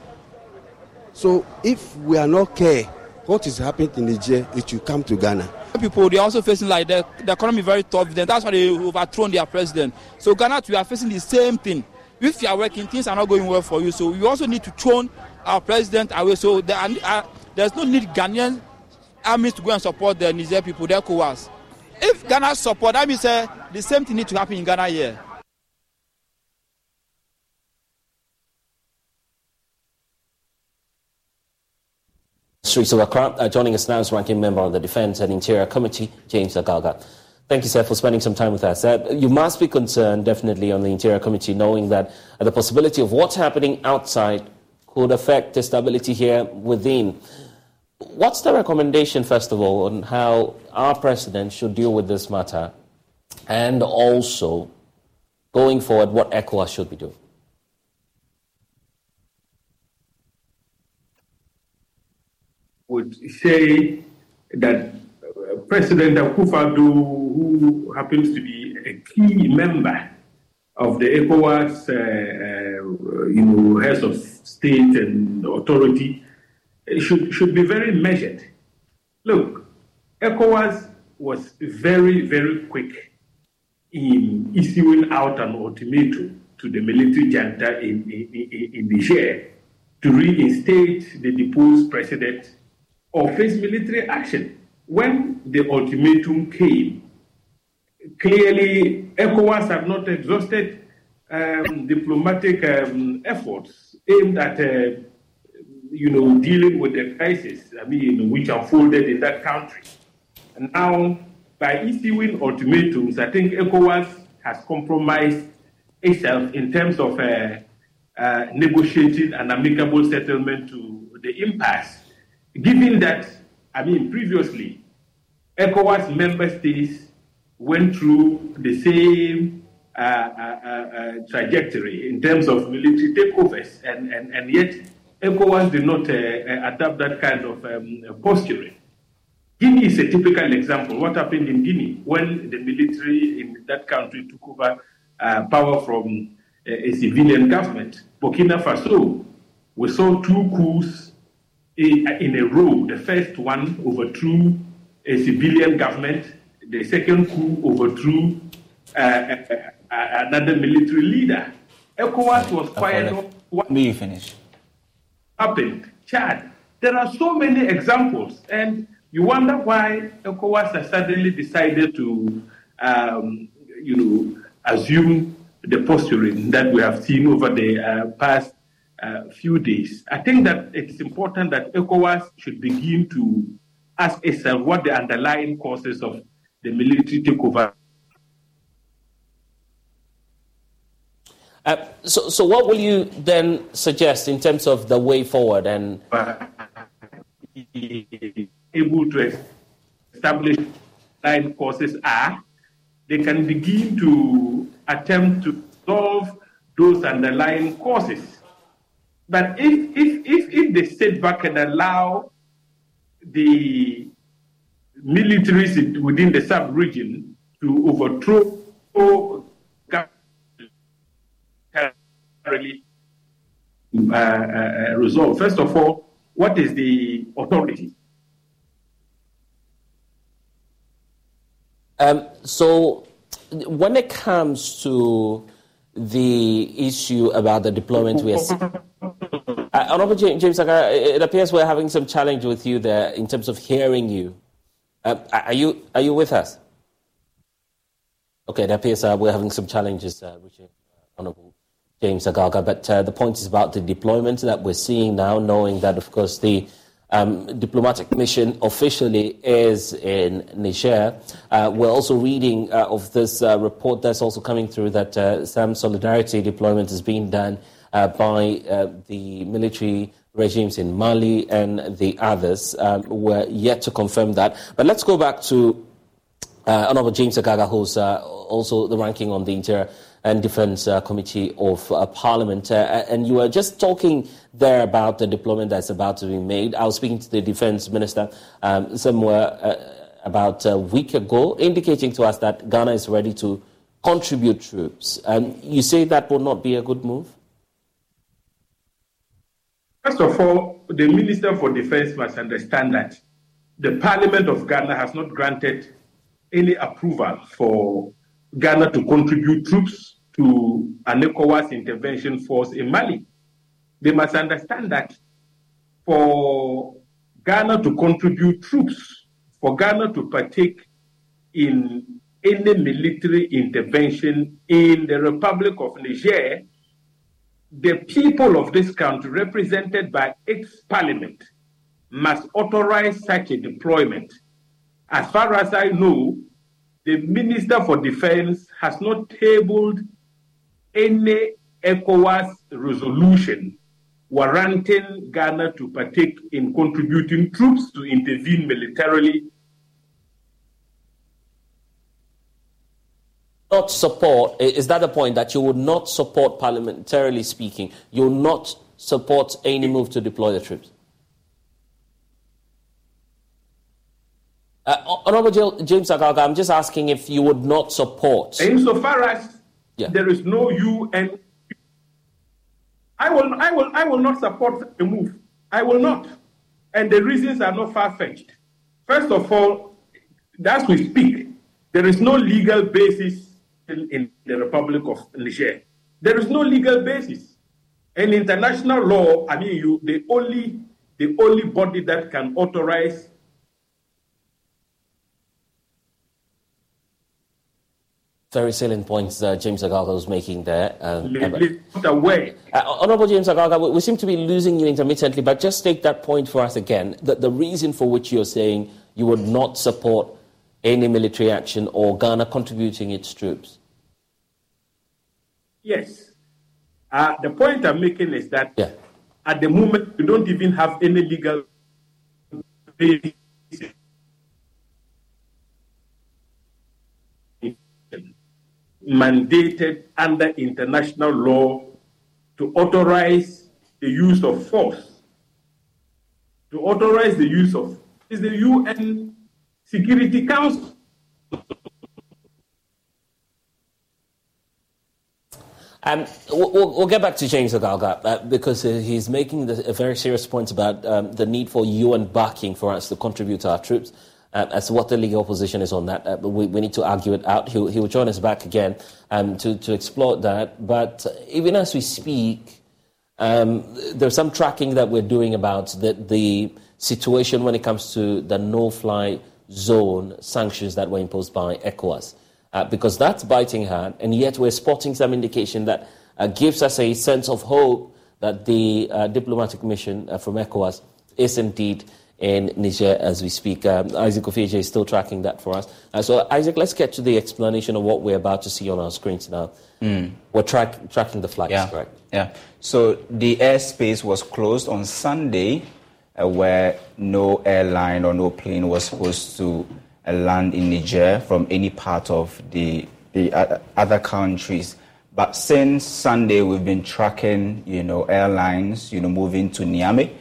So if we are not care what is happening in Niger, it will come to Ghana. People they are also facing like the, the economy very tough. Then that's why they overthrown their president. So Ghana, we are facing the same thing. If you are working, things are not going well for you. So you also need to throw our president away. So there are, uh, there's no need Ghanaian armies to go and support the Niger people, their coas. If Ghana support, that means uh, the same thing needs to happen in Ghana here. Of Accra. Uh, joining us now is ranking member on the Defence and Interior Committee, James Agalga. Thank you, sir, for spending some time with us. Uh, you must be concerned, definitely, on the Interior Committee, knowing that uh, the possibility of what's happening outside could affect the stability here within. What's the recommendation, first of all, on how our president should deal with this matter and also going forward what ECOWAS should be doing? Would say that uh, President Akufo-Addo, who happens to be a key member of the ECOWAS, uh, uh, you know, heads of state and authority, should should be very measured. Look, ECOWAS was very, very quick in issuing out an ultimatum to the military junta in, in, in Niger to reinstate the deposed president or face military action. When the ultimatum came, clearly ECOWAS have not exhausted um, diplomatic um, efforts aimed at, uh, you know, dealing with the crisis. I mean, which unfolded in that country. And now, by issuing ultimatums, I think ECOWAS has compromised itself in terms of uh, uh, negotiating an amicable settlement to the impasse. Given that, I mean, previously, ECOWAS member states went through the same uh, uh, uh, uh trajectory in terms of military takeovers, and, and, and yet ECOWAS did not adopt that kind of um, posturing. Guinea is a typical example. What happened in Guinea when the military in that country took over uh, power from a, a, civilian government? Burkina Faso, we saw two coups in, in a row. The first one overthrew a civilian government, the second coup overthrew uh, uh, uh another military leader. ECOWAS was quiet. What you finish? Happened. Chad. There are so many examples, and you wonder why ECOWAS has suddenly decided to, um, you know, assume the posturing that we have seen over the uh, past uh, few days. I think that it's important that ECOWAS should begin to ask itself what the underlying causes of the military takeover. Uh, so, so what will you then suggest in terms of the way forward and? able to establish line causes are, they can begin to attempt to solve those underlying causes. But if, if, if, if they sit back and allow the militaries within the sub-region to overthrow really uh, uh, resolve. First of all, what is the authority? Um, so, when it comes to the issue about the deployment, we are. Uh, Honorable James, it appears we're having some challenge with you there in terms of hearing you. Uh, are you are you with us? Okay, it appears uh, we're having some challenges uh, with Honorable James Agalga. But uh, the point is about the deployment that we're seeing now, knowing that, of course, the um, diplomatic mission officially is in Niger. Uh, we're also reading uh, of this uh, report that's also coming through that uh, some solidarity deployment is being done uh, by uh, the military regimes in Mali and the others. Um, we're yet to confirm that. But let's go back to Honorable James Agalga, who's also the ranking on the Interior and Defense uh, Committee of uh, Parliament. Uh, and you were just talking there about the deployment that's about to be made. I was speaking to the Defense Minister um, somewhere about a week ago, indicating to us that Ghana is ready to contribute troops. And you say that will not be a good move? First of all, the Minister for Defense must understand that the Parliament of Ghana has not granted any approval for Ghana to contribute troops to an ECOWAS intervention force in Mali. They must understand that for Ghana to contribute troops, for Ghana to partake in any military intervention in the Republic of Niger, the people of this country, represented by its parliament, must authorize such a deployment. As far as I know, the Minister for Defense has not tabled any ECOWAS resolution warranting Ghana to partake in contributing troops to intervene militarily. Not support, is that the point that you would not support parliamentarily speaking? You will not support any move to deploy the troops? Uh, Honorable James Agalga, I'm just asking if you would not support. Insofar as yeah. there is no UN, I will, I will, I will not support the move. I will not, and the reasons are not far fetched. First of all, as we speak, there is no legal basis in, in the Republic of Niger. There is no legal basis. And international law, I mean, you, the only the only body that can authorize very salient points uh, James Agalga was making there. Um, away. Uh, Honorable James Agalga, we, we, seem to be losing you intermittently, but just take that point for us again. The, the reason for which you're saying you would not support any military action or Ghana contributing its troops. Yes. Uh, the point I'm making is that yeah. at the moment, we don't even have any legal basis mandated under international law to authorize the use of force. To authorize the use of is the UN Security Council. Um, we'll, we'll, get back to James Agalga uh, because uh, he's making the, a very serious point about um, the need for UN backing for us to contribute to our troops. Uh, as what the legal position is on that, uh, we, we, need to argue it out. He'll, he'll join us back again um, to, to explore that. But even as we speak, um, there's some tracking that we're doing about the, the situation when it comes to the no-fly zone sanctions that were imposed by ECOWAS uh, because that's biting hard, and yet we're spotting some indication that uh, gives us a sense of hope that the uh, diplomatic mission uh, from ECOWAS is indeed in Niger as we speak. Um, Isaac Ofeje is still tracking that for us. Uh, so, Isaac, let's get to the explanation of what we're about to see on our screens now. Mm. We're track, tracking the flights, yeah. correct? Yeah. So, the airspace was closed on Sunday, uh, where no airline or no plane was supposed to land in Niger from any part of the, the other countries. But since Sunday, we've been tracking, you know, airlines, you know, moving to Niamey,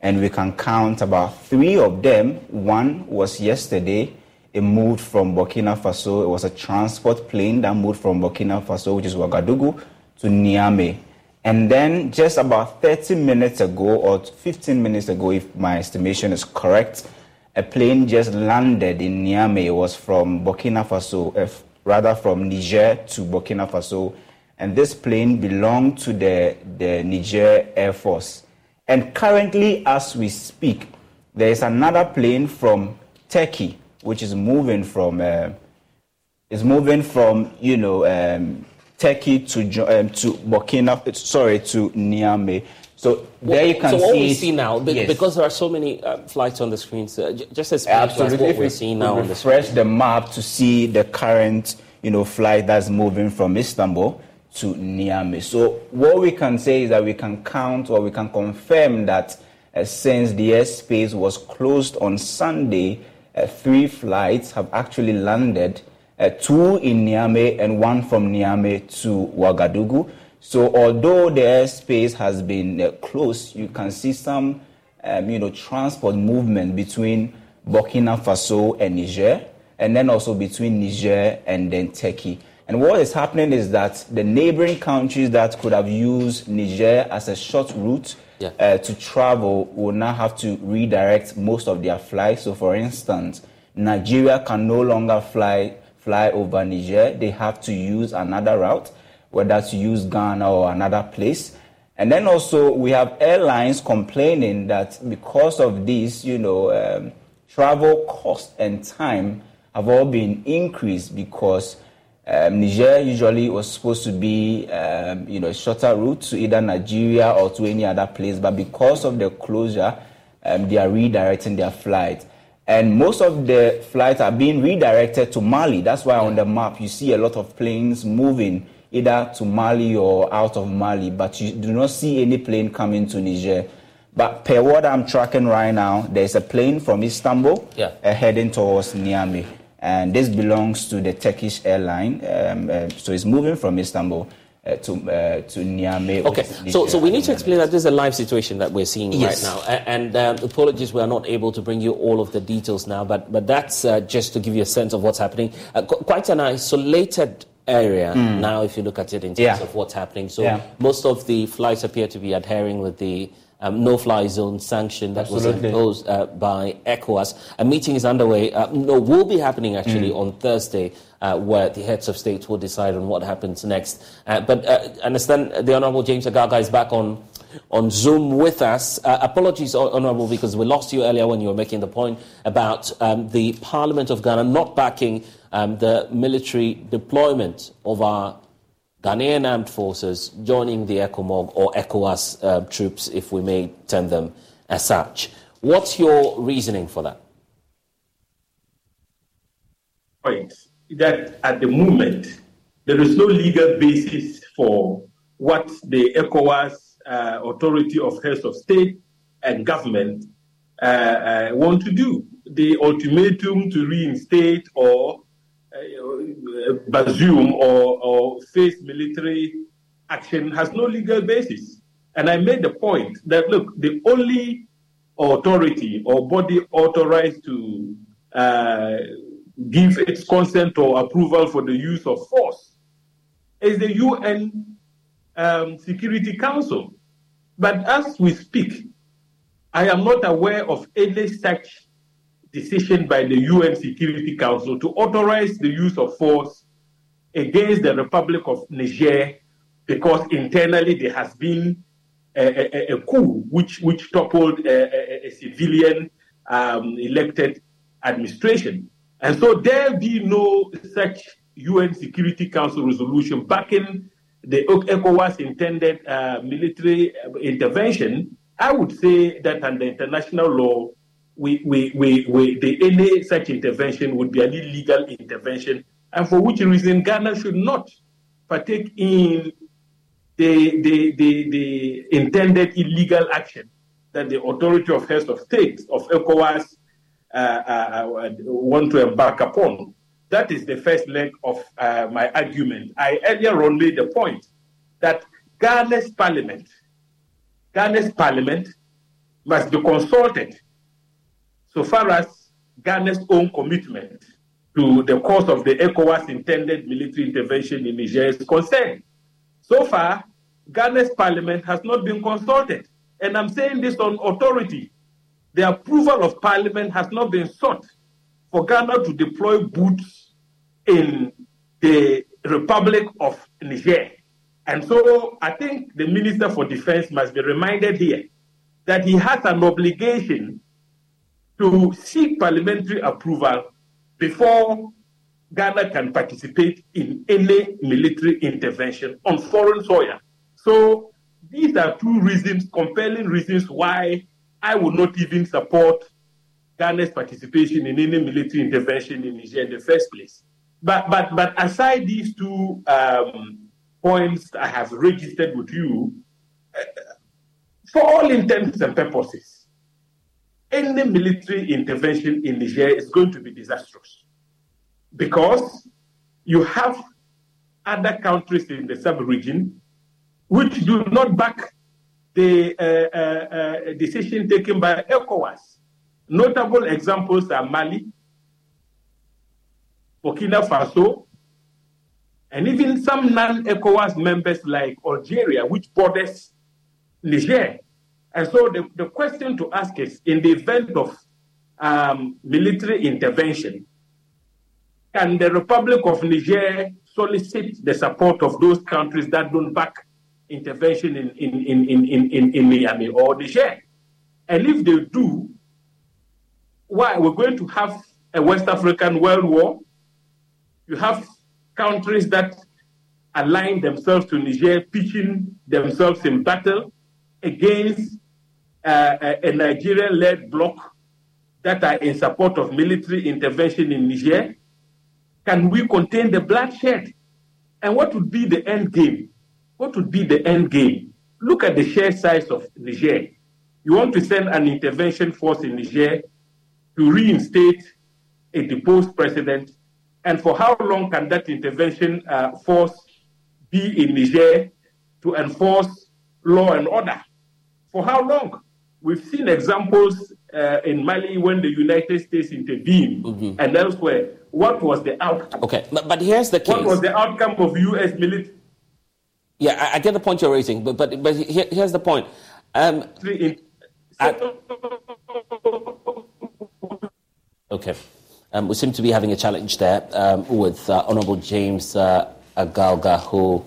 and we can count about three of them. One was yesterday. It moved from Burkina Faso. It was a transport plane that moved from Burkina Faso, which is Ouagadougou, to Niamey. And then just about 30 minutes ago, or 15 minutes ago, if my estimation is correct, a plane just landed in Niamey. It was from Burkina Faso, uh, rather from Niger to Burkina Faso. And this plane belonged to the, the Niger Air Force. And currently, as we speak, there is another plane from Turkey, which is moving from, uh, is moving from, you know, um, Turkey to, um, to Burkina, sorry, to Niamey. So there you can so see. what we see now, yes. because there are so many uh, flights on the screens, uh, just as Absolutely. what we're seeing now. on the refresh the map to see the current, you know, flight that's moving from Istanbul to Niamey. So what we can say is that we can count or we can confirm that uh, since the airspace was closed on Sunday, uh, three flights have actually landed. Uh, two in Niamey and one from Niamey to Ouagadougou. So although the airspace has been uh, closed, you can see some, um, you know, transport movement between Burkina Faso and Niger, and then also between Niger and then Turkey. And what is happening is that the neighboring countries that could have used Niger as a short route yeah. uh, to travel will now have to redirect most of their flights. So, for instance, Nigeria can no longer fly fly over Niger; they have to use another route whether to use Ghana or another place. And then also we have airlines complaining that because of this, you know, um, travel cost and time have all been increased because um, Niger usually was supposed to be, um, you know, a shorter route to either Nigeria or to any other place, but because of the closure, um, they are redirecting their flight. And most of the flights are being redirected to Mali. That's why on the map you see a lot of planes moving either to Mali or out of Mali, but you do not see any plane coming to Niger. But per what I'm tracking right now, there's a plane from Istanbul yeah. uh, heading towards Niamey. And this belongs to the Turkish airline. Um, uh, so it's moving from Istanbul. uh, to uh, to Niamey. Okay, so so we need to explain that this is a live situation that we're seeing Yes. right now, and um, apologies we are not able to bring you all of the details now, but but that's uh, just to give you a sense of what's happening. Uh, qu- quite an isolated area Mm. now, if you look at it in terms Yeah. of what's happening. So Yeah. most of the flights appear to be adhering with the. Um, no-fly zone sanction that Absolutely. was imposed uh, by ECOWAS. A meeting is underway. Uh, no, will be happening actually Mm. on Thursday, uh, where the heads of state will decide on what happens next. Uh, but uh, understand the Honourable James Agalga is back on on Zoom with us. Uh, apologies, Hon- Honourable, because we lost you earlier when you were making the point about um, the Parliament of Ghana not backing um, the military deployment of our Ghanaian armed forces joining the ECOMOG or ECOWAS uh, troops, if we may term them as such. What's your reasoning for that? point that at the moment there is no legal basis for what the ECOWAS uh, authority of heads of state and government uh, uh, want to do. The ultimatum to reinstate or uh, Bazoum or, or face military action has no legal basis. And I made the point that look, the only authority or body authorized to uh, give its consent or approval for the use of force is the UN um, Security Council. But as we speak, I am not aware of any such decision by the UN Security Council to authorize the use of force against the Republic of Niger because internally there has been a, a, a coup which, which toppled a, a, civilian um, elected administration. And so there be no such UN Security Council resolution backing the ECOWAS intended uh, military intervention. I would say that under international law, we, we, we, we, the, any such intervention would be an illegal intervention, and for which reason Ghana should not partake in the, the, the, the intended illegal action that the authority of heads of state of ECOWAS uh, uh, want to embark upon. That is the first leg of uh, my argument. I earlier on made the point that Ghana's parliament, Ghana's parliament must be consulted so far as Ghana's own commitment to the cause of the ECOWAS intended military intervention in Niger is concerned. So far, Ghana's parliament has not been consulted. And I'm saying this on authority. The approval of parliament has not been sought for Ghana to deploy boots in the Republic of Niger. And so I think the Minister for Defense must be reminded here that he has an obligation to seek parliamentary approval before Ghana can participate in any military intervention on foreign soil. So these are two reasons, compelling reasons why I would not even support Ghana's participation in any military intervention in Niger in the first place. But but but aside these two um, points I have registered with you, uh, for all intents and purposes, any military intervention in Niger is going to be disastrous because you have other countries in the sub-region which do not back the uh, uh, uh, decision taken by ECOWAS. Notable examples are Mali, Burkina Faso, and even some non-ECOWAS members like Algeria, which borders Niger. And so the, the question to ask is, in the event of um, military intervention, can the Republic of Niger solicit the support of those countries that don't back intervention in, in, in, in, in, in, in Miami or Niger? And if they do, why? We're going to have a West African world war. You have countries that align themselves to Niger, pitching themselves in battle against uh, a, a Nigerian led bloc that are in support of military intervention in Niger? Can we contain the bloodshed? And what would be the end game? What would be the end game? Look at the sheer size of Niger. You want to send an intervention force in Niger to reinstate a deposed president. And for how long can that intervention uh, force be in Niger to enforce law and order. For how long? We've seen examples uh, in Mali when the United States intervened mm-hmm. and elsewhere. What was the outcome? Okay, but, but here's the case. What was the outcome of U.S. military? Yeah, I, I, get the point you're raising, but but, but here, here's the point. Um, okay. Um, we seem to be having a challenge there um, with uh, Honorable James uh, Agalga, who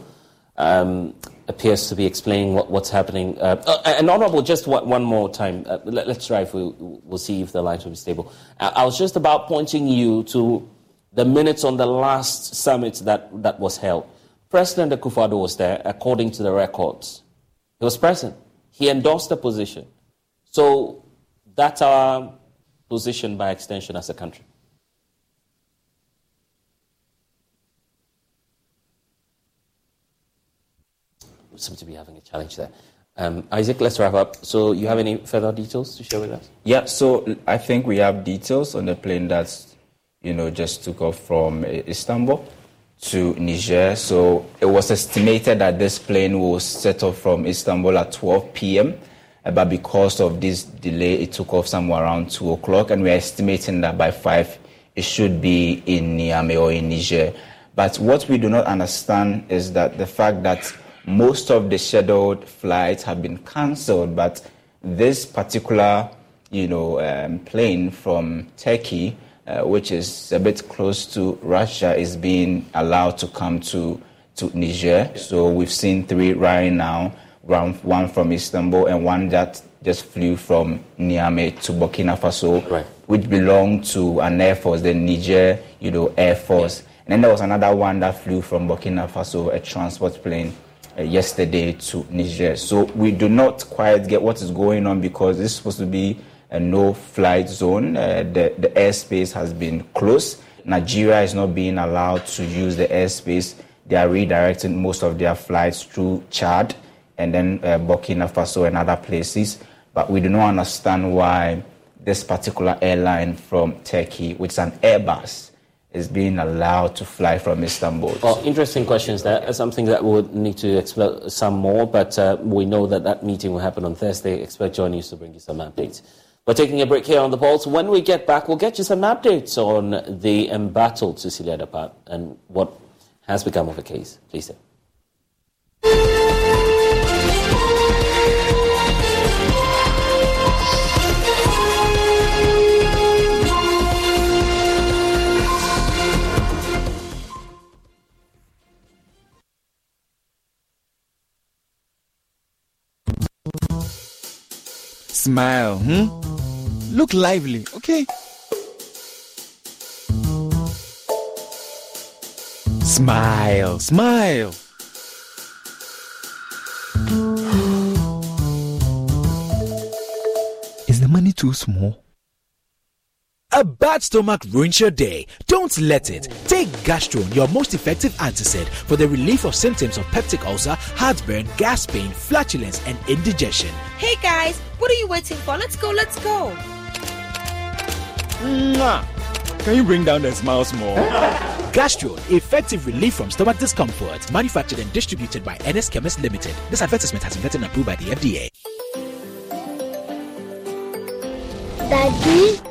um, appears to be explaining what, what's happening. Uh, uh and Honorable, just one, one more time, uh, let, us try if we, will see if the lines will be stable. I was just about pointing you to the minutes on the last summit that, that was held. President Akufo-Addo was there, according to the records. He was present. He endorsed the position. So that's our position by extension as a country. We seem to be having a challenge there. Um, Isaac, let's wrap up. So, you have any further details to share with us? Yeah, so I think we have details on the plane that's, you know, just took off from Istanbul to Niger. So, it was estimated that this plane will set off from Istanbul at 12 p.m. Uh, but because of this delay, it took off somewhere around 2 o'clock, and we're estimating that by 5 it should be in Niamey or in Niger. But what we do not understand is that the fact that most of the scheduled flights have been cancelled, but this particular, you know, um, plane from Turkey, uh, which is a bit close to Russia, is being allowed to come to to Niger. So we've seen three right now one from Istanbul and one that just flew from Niamey to Burkina Faso, right. which belonged to an air force, the Niger, you know, Air Force. And then there was another one that flew from Burkina Faso, a transport plane, uh, yesterday to Niger. So we do not quite get what is going on because this is supposed to be a no-flight zone. Uh, the, the airspace has been closed. Nigeria is not being allowed to use the airspace. They are redirecting most of their flights through Chad and then uh, Burkina Faso and other places. But we do not understand why this particular airline from Turkey, which is an Airbus, is being allowed to fly from Istanbul. Well, interesting questions. That something that we would need to explore some more, but uh, we know that that meeting will happen on Thursday. Expect Joy News to bring you some updates. We're taking a break here on the Pulse. When we get back, we'll get you some updates on the embattled Cecilia Dapaah and what has become of the case. Please stay. Smile, hmm? Look lively, okay? Smile, smile. Is the money too small? A bad stomach ruins your day. Don't let it. Take Gastron, your most effective antacid for the relief of symptoms of peptic ulcer, heartburn, gas pain, flatulence, and indigestion. Hey guys, what are you waiting for? Let's go, let's go. Mwah. Can you bring down the smiles more? Gastron, effective relief from stomach discomfort. Manufactured and distributed by NS Chemist Limited. This advertisement has been vetted and approved by the FDA. Daddy,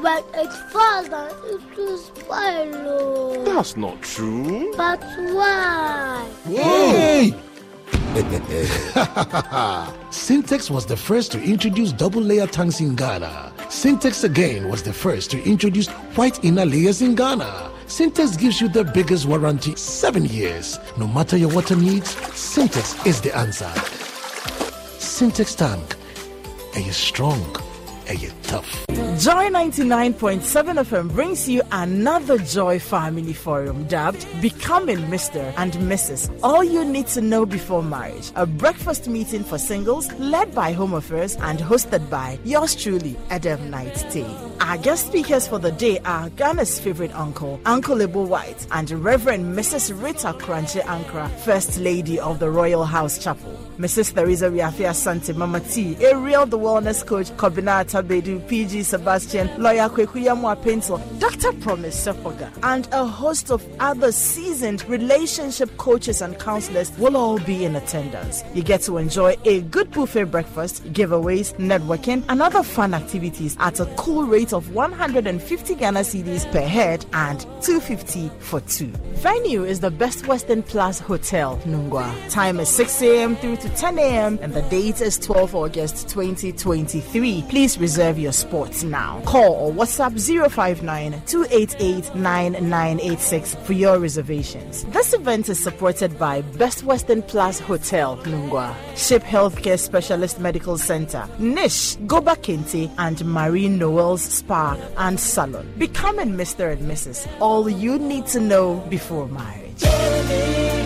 When it's falls down, it will spoil. That's not true. But why? Hey! Syntex was the first to introduce double layer tanks in Ghana. Syntex again was the first to introduce white inner layers in Ghana. Syntex gives you the biggest warranty, seven years. No matter your water needs, Syntex is the answer. Syntex tank. Are you strong? Ɛyɛ tough. Joy 99.7 FM brings you another Joy Family Forum dubbed Becoming Mr. and Mrs. All you need to know before marriage. A breakfast meeting for singles led by Home Affairs and hosted by yours truly, Adam Knight Tea. Our guest speakers for the day are Ghana's favorite uncle, Uncle Ebo Whyte, and Reverend Mrs. Rita Korankye Ankrah, First Lady of the Royal House Chapel. Mrs. Theresa Riafia Sante Mama T, Ariel the Wellness Coach, Kobina Tabedu, PG Sebastian, Lawyer Kwekuyamwa Pencil, Dr. Promise Sepoga, and a host of other seasoned relationship coaches and counselors will all be in attendance. You get to enjoy a good buffet breakfast, giveaways, networking, and other fun activities at a cool rate of 150 Ghana cedis per head and 250 for two. Venue is the Best Western Plus Hotel, Nungwa. Time is 6 a.m. through to 10 a.m. and the date is 12 August 2023. Please reserve your spots now. Call or WhatsApp 059 288 9986 for your reservations. This event is supported by Best Western Plus Hotel, Nungwa, Ship Healthcare Specialist Medical Center, Nish, Goba and Marie Noel's Spa and Salon. Becoming Mr. and Mrs. All you need to know before marriage.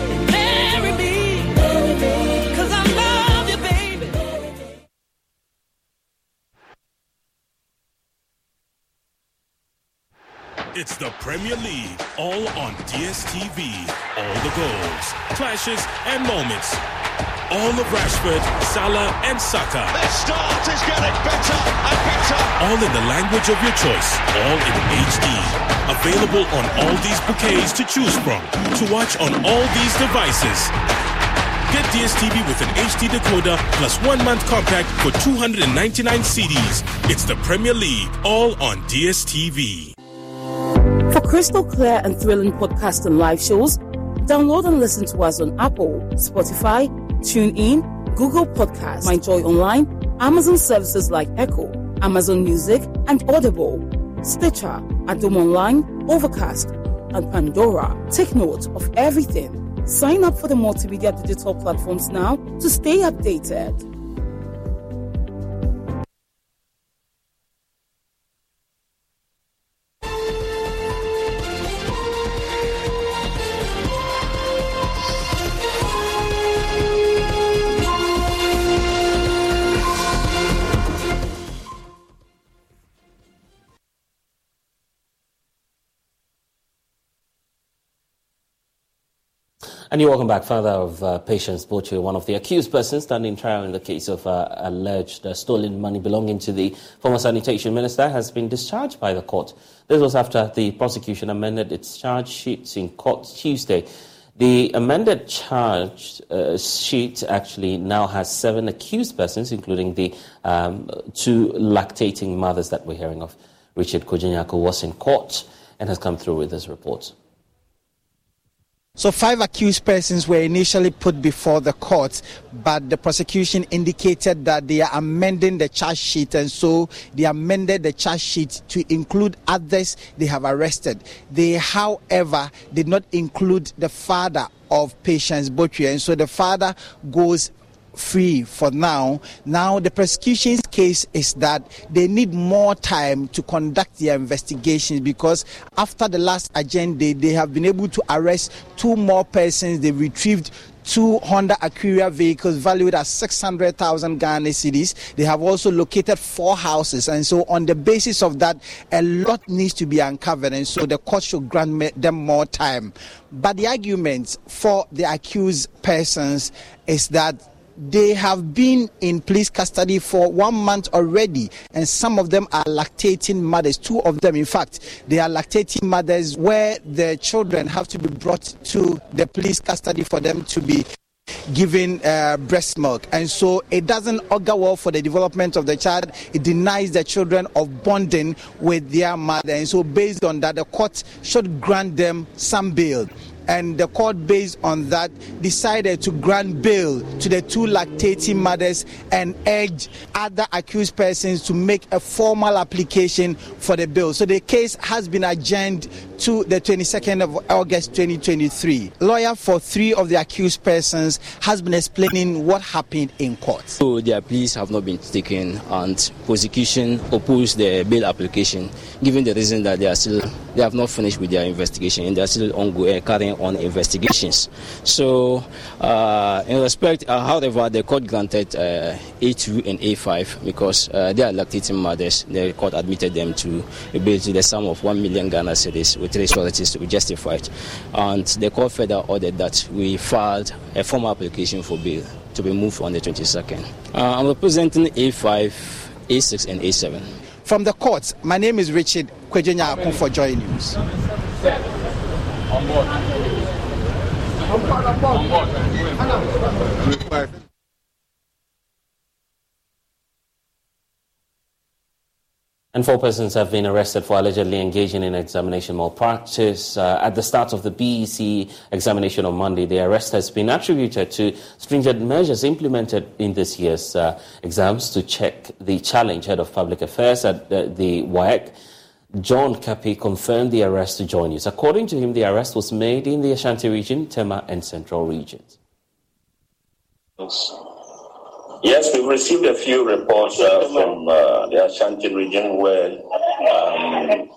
It's the Premier League, all on DSTV. All the goals, clashes, and moments. All of Rashford, Salah, and Saka. Their start is getting better and better. All in the language of your choice. All in HD. Available on all these bouquets to choose from. To watch on all these devices. Get DSTV with an HD decoder plus one month compact for 299 cedis. It's the Premier League, all on DSTV. For crystal clear and thrilling podcasts and live shows, download and listen to us on Apple, Spotify, TuneIn, Google Podcasts, MyJoy Online, Amazon services like Echo, Amazon Music, and Audible, Stitcher, Adom Online, Overcast, and Pandora. Take note of everything. Sign up for the multimedia digital platforms now to stay updated. And you're welcome back. Father of uh, Patience Botwe, one of the accused persons standing trial in the case of uh, alleged uh, stolen money belonging to the former sanitation minister, has been discharged by the court. This was after the prosecution amended its charge sheets in court Tuesday. The amended charge uh, sheet actually now has seven accused persons, including the um, two lactating mothers that we're hearing of. Richard Kojinyako was in court and has come through with this report. So, five accused persons were initially put before the court, but the prosecution indicated that they are amending the charge sheet, and so they amended the charge sheet to include others they have arrested. They, however, did not include the father of Patience Botwe, and so the father goes free for now. Now, the prosecution's case is that they need more time to conduct their investigations because after the last agenda, they have been able to arrest two more persons. They retrieved two Honda Acura vehicles valued at 600,000 Ghana cedis. They have also located four houses. And so, on the basis of that, a lot needs to be uncovered. And so, the court should grant them more time. But the argument for the accused persons is that they have been in police custody for one month already, and some of them are lactating mothers. Two of them, in fact, they are lactating mothers where the children have to be brought to the police custody for them to be given uh, breast milk. And so it doesn't augur well for the development of the child. It denies the children of bonding with their mother. And so based on that the court should grant them some bail and the court, based on that, decided to grant bail to the two lactating mothers and urged other accused persons to make a formal application for the bail. So the case has been adjourned to the 22nd of August 2023. Lawyer for three of the accused persons has been explaining what happened in court. So their pleas have not been taken and prosecution opposed the bail application given the reason that they are still they have not finished with their investigation and they are still ongoing uh, carrying on investigations. So uh, in respect, uh, however, the court granted uh, A2 and A5 because uh, they are lactating mothers. The court admitted them to a to the sum of 1 million Ghana cedis with three surety to be justified. And the court further ordered that we filed a formal application for bail to be moved on the 22nd. Uh, I'm representing A5, A6, and A7. From the courts, my name is Richard Kwejenya for Joy News. On board. On board, on board. And four persons have been arrested for allegedly engaging in examination malpractice. Uh, at the start of the BEC examination on Monday, the arrest has been attributed to stringent measures implemented in this year's uh, exams to check the challenge. Head of Public Affairs at uh, the WAEC, John Kapi, confirmed the arrest to Joy News. According to him, the arrest was made in the Ashanti region, Tema, and Central regions. Yes, we've received a few reports uh, from uh, the Ashanti region where um,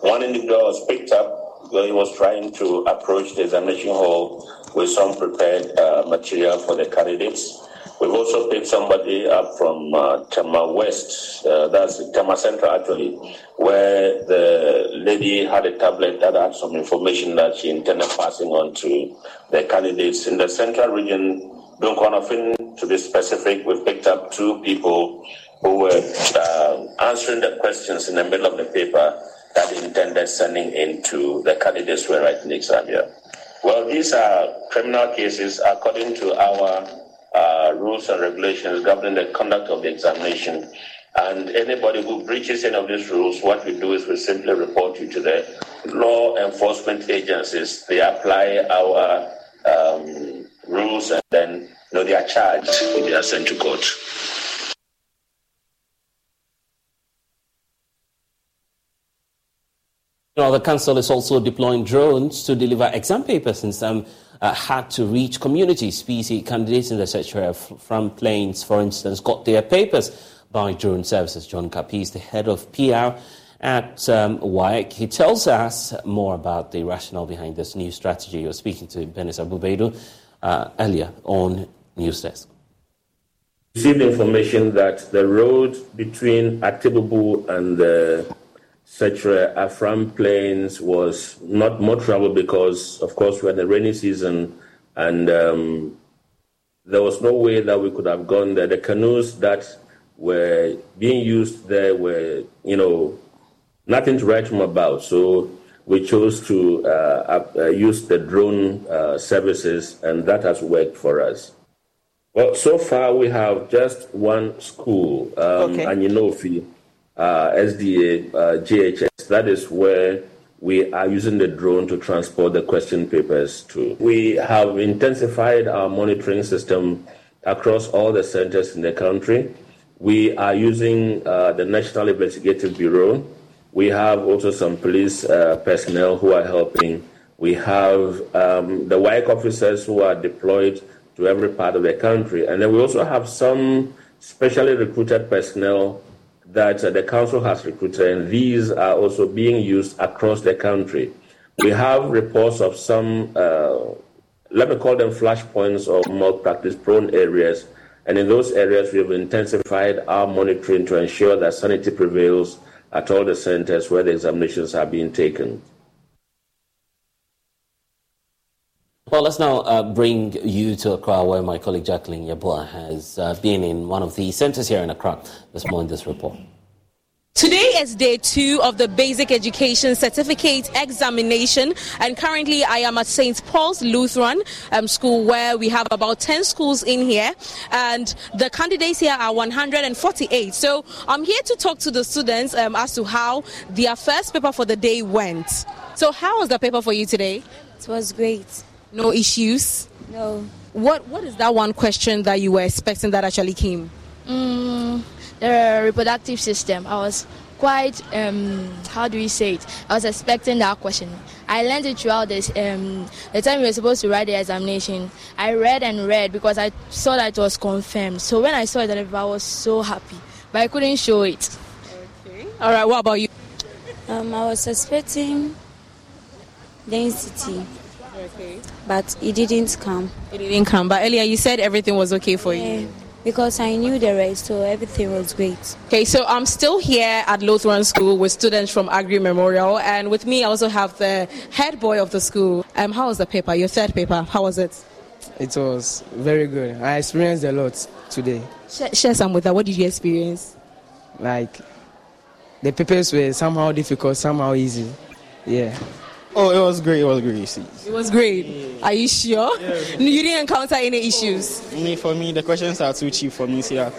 one individual was picked up where he was trying to approach the examination hall with some prepared uh, material for the candidates. We've also picked somebody up from uh, Tema West, uh, that's Tema Central actually, where the lady had a tablet that had some information that she intended passing on to the candidates. In the Central region, Dunkwa-on-Offin, to be specific, we picked up two people who were uh, answering the questions in the middle of the paper that intended sending into the candidates who were writing the exam here. Well, these are criminal cases according to our uh, rules and regulations governing the conduct of the examination. And anybody who breaches any of these rules, what we do is we simply report you to the law enforcement agencies. They apply our um, rules and then you know, they are charged they are sent to court. Now, the council is also deploying drones to deliver exam papers in some uh, had to reach communities. PC candidates in the Afram Plains, for instance, got their papers by drone services. John Kapi is the head of PR at um. He tells us more about the rationale behind this new strategy. You're speaking to Benis Abubedu uh, earlier on News Desk. Received information that the road between Atebubu and the Setre Afram Plains was not more trouble because, of course, we're in the rainy season and um, there was no way that we could have gone there. The canoes that were being used there were, you know, nothing to write home about. So we chose to uh, uh, use the drone uh, services, and that has worked for us. Well, so far we have just one school, um, okay. Anyinofi, uh, SDA, uh, JHS. That is where we are using the drone to transport the question papers to. We have intensified our monitoring system across all the centers in the country. We are using uh, the National Investigative Bureau. We have also some police uh, personnel who are helping. We have um, the WAEC officers who are deployed to every part of the country. And then we also have some specially recruited personnel that uh, the council has recruited, and these are also being used across the country. We have reports of some, uh, let me call them flashpoints or malpractice prone areas. And in those areas, we have intensified our monitoring to ensure that sanity prevails at all the centers where the examinations are being taken. Well, let's now uh, bring you to Accra, where my colleague Jacqueline Yeboah has uh, been in one of the centers here in Accra this morning. This report. Today is day two of the Basic Education Certificate examination, and currently I am at St. Paul's Lutheran um, School, where we have about 10 schools in here, and the candidates here are 148. So I'm here to talk to the students um, as to how their first paper for the day went. So, how was the paper for you today? It was great. No issues? No. What What is that one question that you were expecting that actually came? Mm, the reproductive system. I was quite, um, how do we say it? I was expecting that question. I learned it throughout this, um, the time we were supposed to write the examination. I read and read because I saw that it was confirmed. So when I saw it, I was so happy, but I couldn't show it. Okay. All right. What about you? Um, I was expecting density. Okay. But it didn't come. It didn't come. But earlier you said everything was okay for yeah, you. Because I knew the rest, so everything was great. Okay, so I'm still here at Lutheran School with students from Agri Memorial, and with me I also have the head boy of the school. Um, how was the paper? Your third paper? How was it? It was very good. I experienced a lot today. Share, share some with that. What did you experience? Like the papers were somehow difficult, somehow easy. Yeah. Oh, it was great. It was great. It was great. Yeah. Are you sure? Yeah. You didn't encounter any issues? Oh, me, for me, the questions are too cheap for me. See, so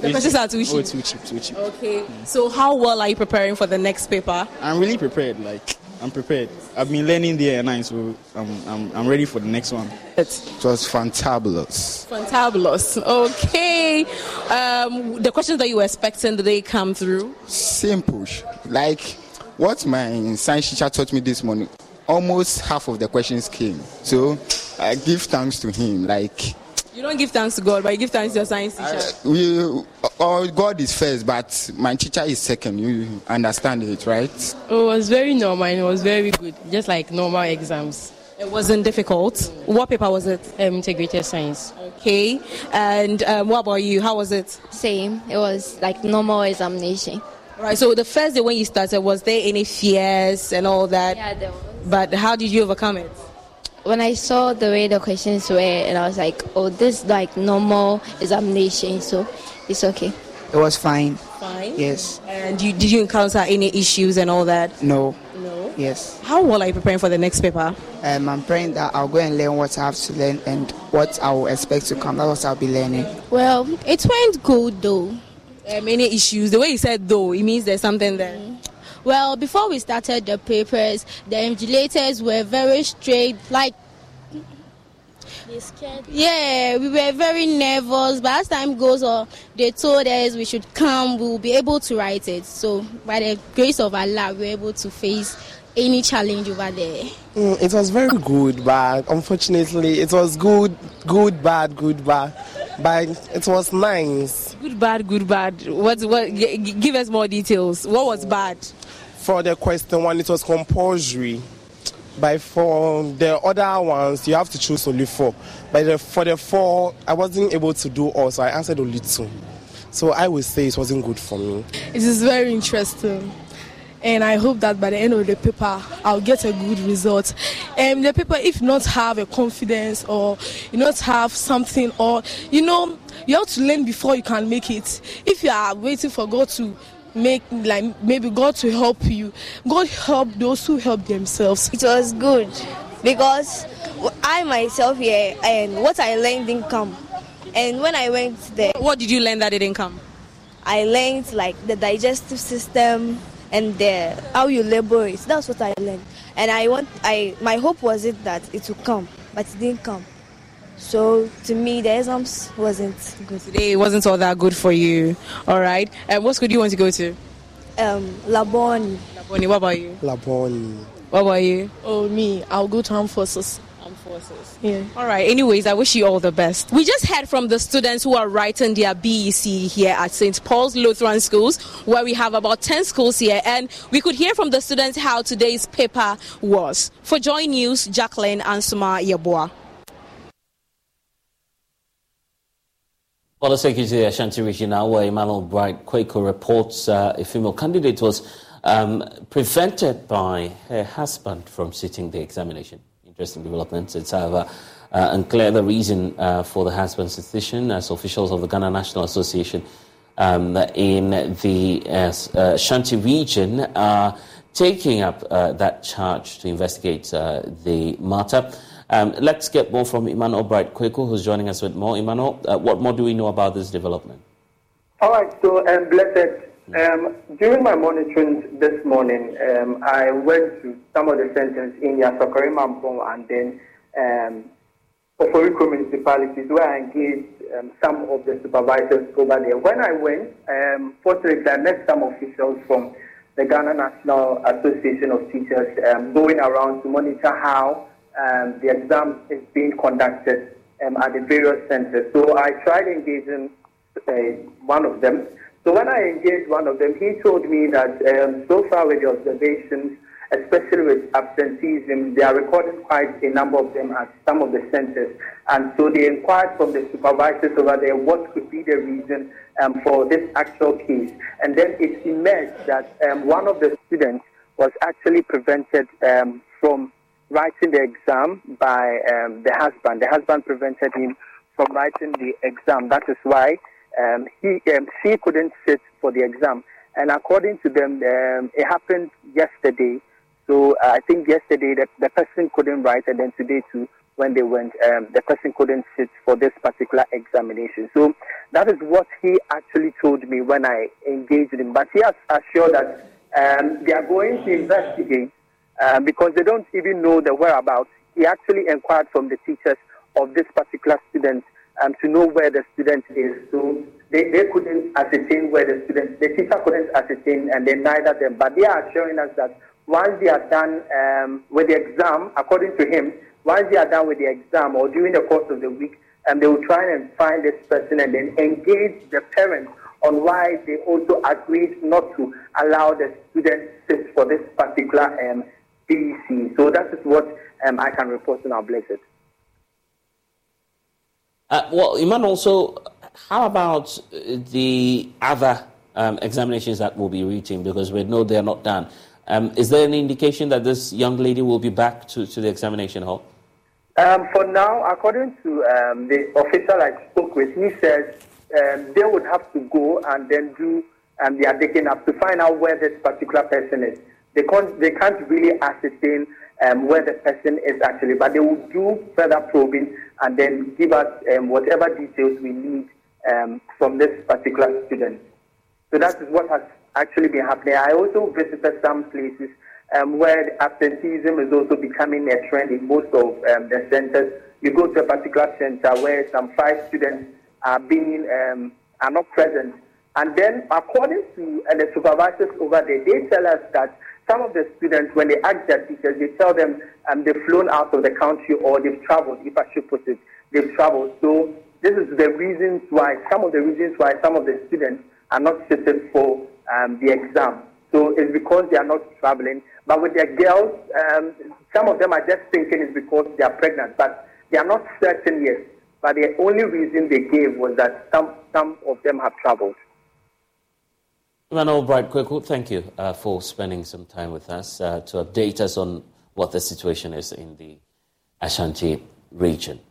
the questions are too cheap. Oh, too cheap, too cheap. Okay. Mm. So, how well are you preparing for the next paper? I'm really prepared. Like, I'm prepared. I've been learning there and I, so I'm, I'm, I'm ready for the next one. It was fantabulous. Fantabulous. Okay. Um, the questions that you were expecting, did they come through? Simple. Like what my science teacher taught me this morning, almost half of the questions came. So I give thanks to him. Like you don't give thanks to God, but you give thanks to your science teacher. Uh, we, uh, God is first, but my teacher is second. You understand it, right? It was very normal and it was very good, just like normal exams. It wasn't difficult. What paper was it? Um, integrated science. Okay. And um, what about you? How was it? Same. It was like normal examination. Right. So the first day when you started, was there any fears and all that? Yeah, there was. But how did you overcome it? When I saw the way the questions were, and I was like, "Oh, this is like normal examination, so it's okay." It was fine. Fine. Yes. And you, did you encounter any issues and all that? No. No. Yes. How well are you preparing for the next paper? Um, I'm praying that I'll go and learn what I have to learn and what I will expect to come. That's what I'll be learning. Well, it went good though um, any issues? The way you said though, it means there's something there. Well, before we started the papers, the invigilators were very straight, like yeah, we were very nervous, but as time goes on, they told us we should come, we will be able to write it. So, by the grace of Allah, we were able to face any challenge over there. Mm, it was very good, but unfortunately, it was good, good, bad, good, bad. But it was nice. Good, bad, good, bad. What? What? Give us more details. What was oh. bad? For the question one, it was compulsory. But for the other ones, you have to choose only four. But the, for the four, I wasn't able to do all, so I answered only two. So I would say it wasn't good for me. It is very interesting and I hope that by the end of the paper I'll get a good result. And the paper, if not have a confidence or you not have something or you know you have to learn before you can make it. If you are waiting for God to make like maybe God to help you, God help those who help themselves. It was good because I myself here and what I learned didn't come. And when I went there, what did you learn that didn't come? I learned like the digestive system, and the, how you labor it. That's what I learned. And I want, I my hope was it that it would come, but it didn't come. So to me, the exams wasn't good. Today it wasn't all that good for you. All right. And what school do you want to go to? Um, Labone. Labone. What about you? Labone. What about you? Oh, me. I'll go to armed forces forces. Yeah. All right. Anyways, I wish you all the best. We just heard from the students who are writing their BEC here at St. Paul's Lutheran Schools, where we have about 10 schools here, and we could hear from the students how today's paper was. For Joy News, Jacqueline Ansuma Yeboah. Well, let's take you to the Ashanti region now, where Emmanuel Bright Kweku reports uh, a female candidate was um, prevented by her husband from sitting the examination interesting developments. It's however uh, unclear the reason uh, for the husband's decision, as officials of the Ghana National Association um, in the uh, uh Ashanti region are taking up uh, that charge to investigate uh, the matter. Um, let's get more from Emmanuel Bright Kweku, who's joining us with more. Emmanuel, what more do we know about this development? All right, so um, blessed Um, during my monitoring this morning, um, I went to some of the centers in Yasokari Mampong and then um, Oforiko municipalities where I engaged um, some of the supervisors over there. When I went, um, fortunately, I met some officials from the Ghana National Association of Teachers um, going around to monitor how um, the exam is being conducted um, at the various centers. So I tried engaging uh, one of them. So when I engaged one of them, he told me that um, so far with the observations, especially with absenteeism, they are recording quite a number of them at some of the centers. And so they inquired from the supervisors over there what could be the reason um, for this actual case. And then it emerged that um, one of the students was actually prevented um, from writing the exam by um, the husband. The husband prevented him from writing the exam. That is why um, he um, she couldn't sit for the exam. And according to them, um, it happened yesterday. So uh, I think yesterday the, the person couldn't write, and then today too, when they went, um, the person couldn't sit for this particular examination. So that is what he actually told me when I engaged him. But he has assured that um, they are going to investigate um, because they don't even know the whereabouts. He actually inquired from the teachers of this particular student um, to know where the student is. So they, they couldn't ascertain where the student, the teacher couldn't ascertain, and then neither them. But they are assuring us that once they are done um, with the exam, according to him, once they are done with the exam or during the course of the week, um, they will try and find this person and then engage the parents on why they also agreed not to allow the student sit for this particular um, BEC. So that is what um, I can report on our Blessed. Uh, well, Iman, also, how about the other um, examinations that will be reaching? Because we know they are not done. Um, is there any indication that this young lady will be back to, to the examination hall? Um, for now, according to um, the official I spoke with, he says um, they would have to go and then do and they are digging up to find out where this particular person is. They can't, they can't really ascertain um, where the person is actually, but they will do further probing and then give us um, whatever details we need um, from this particular student. So that is what has actually been happening. I also visited some places um, where absenteeism is also becoming a trend in most of um, the centers. You go to a particular center where some five students are being um, are not present, and then according to uh, the supervisors over there, they tell us that some of the students, when they ask their teachers, they tell them um, they've flown out of the country or they've traveled, if I should put it, they've traveled. So this is the reasons why, some of the reasons why some of the students are not sitting for um, the exam. So it's because they are not traveling. But with their girls, um, some of them are just thinking it's because they are pregnant, but they are not certain yet. But the only reason they gave was that some, some of them have traveled. Emmanuel Bright Kweku, thank you uh, for spending some time with us uh, to update us on what the situation is in the Ashanti region. Uh,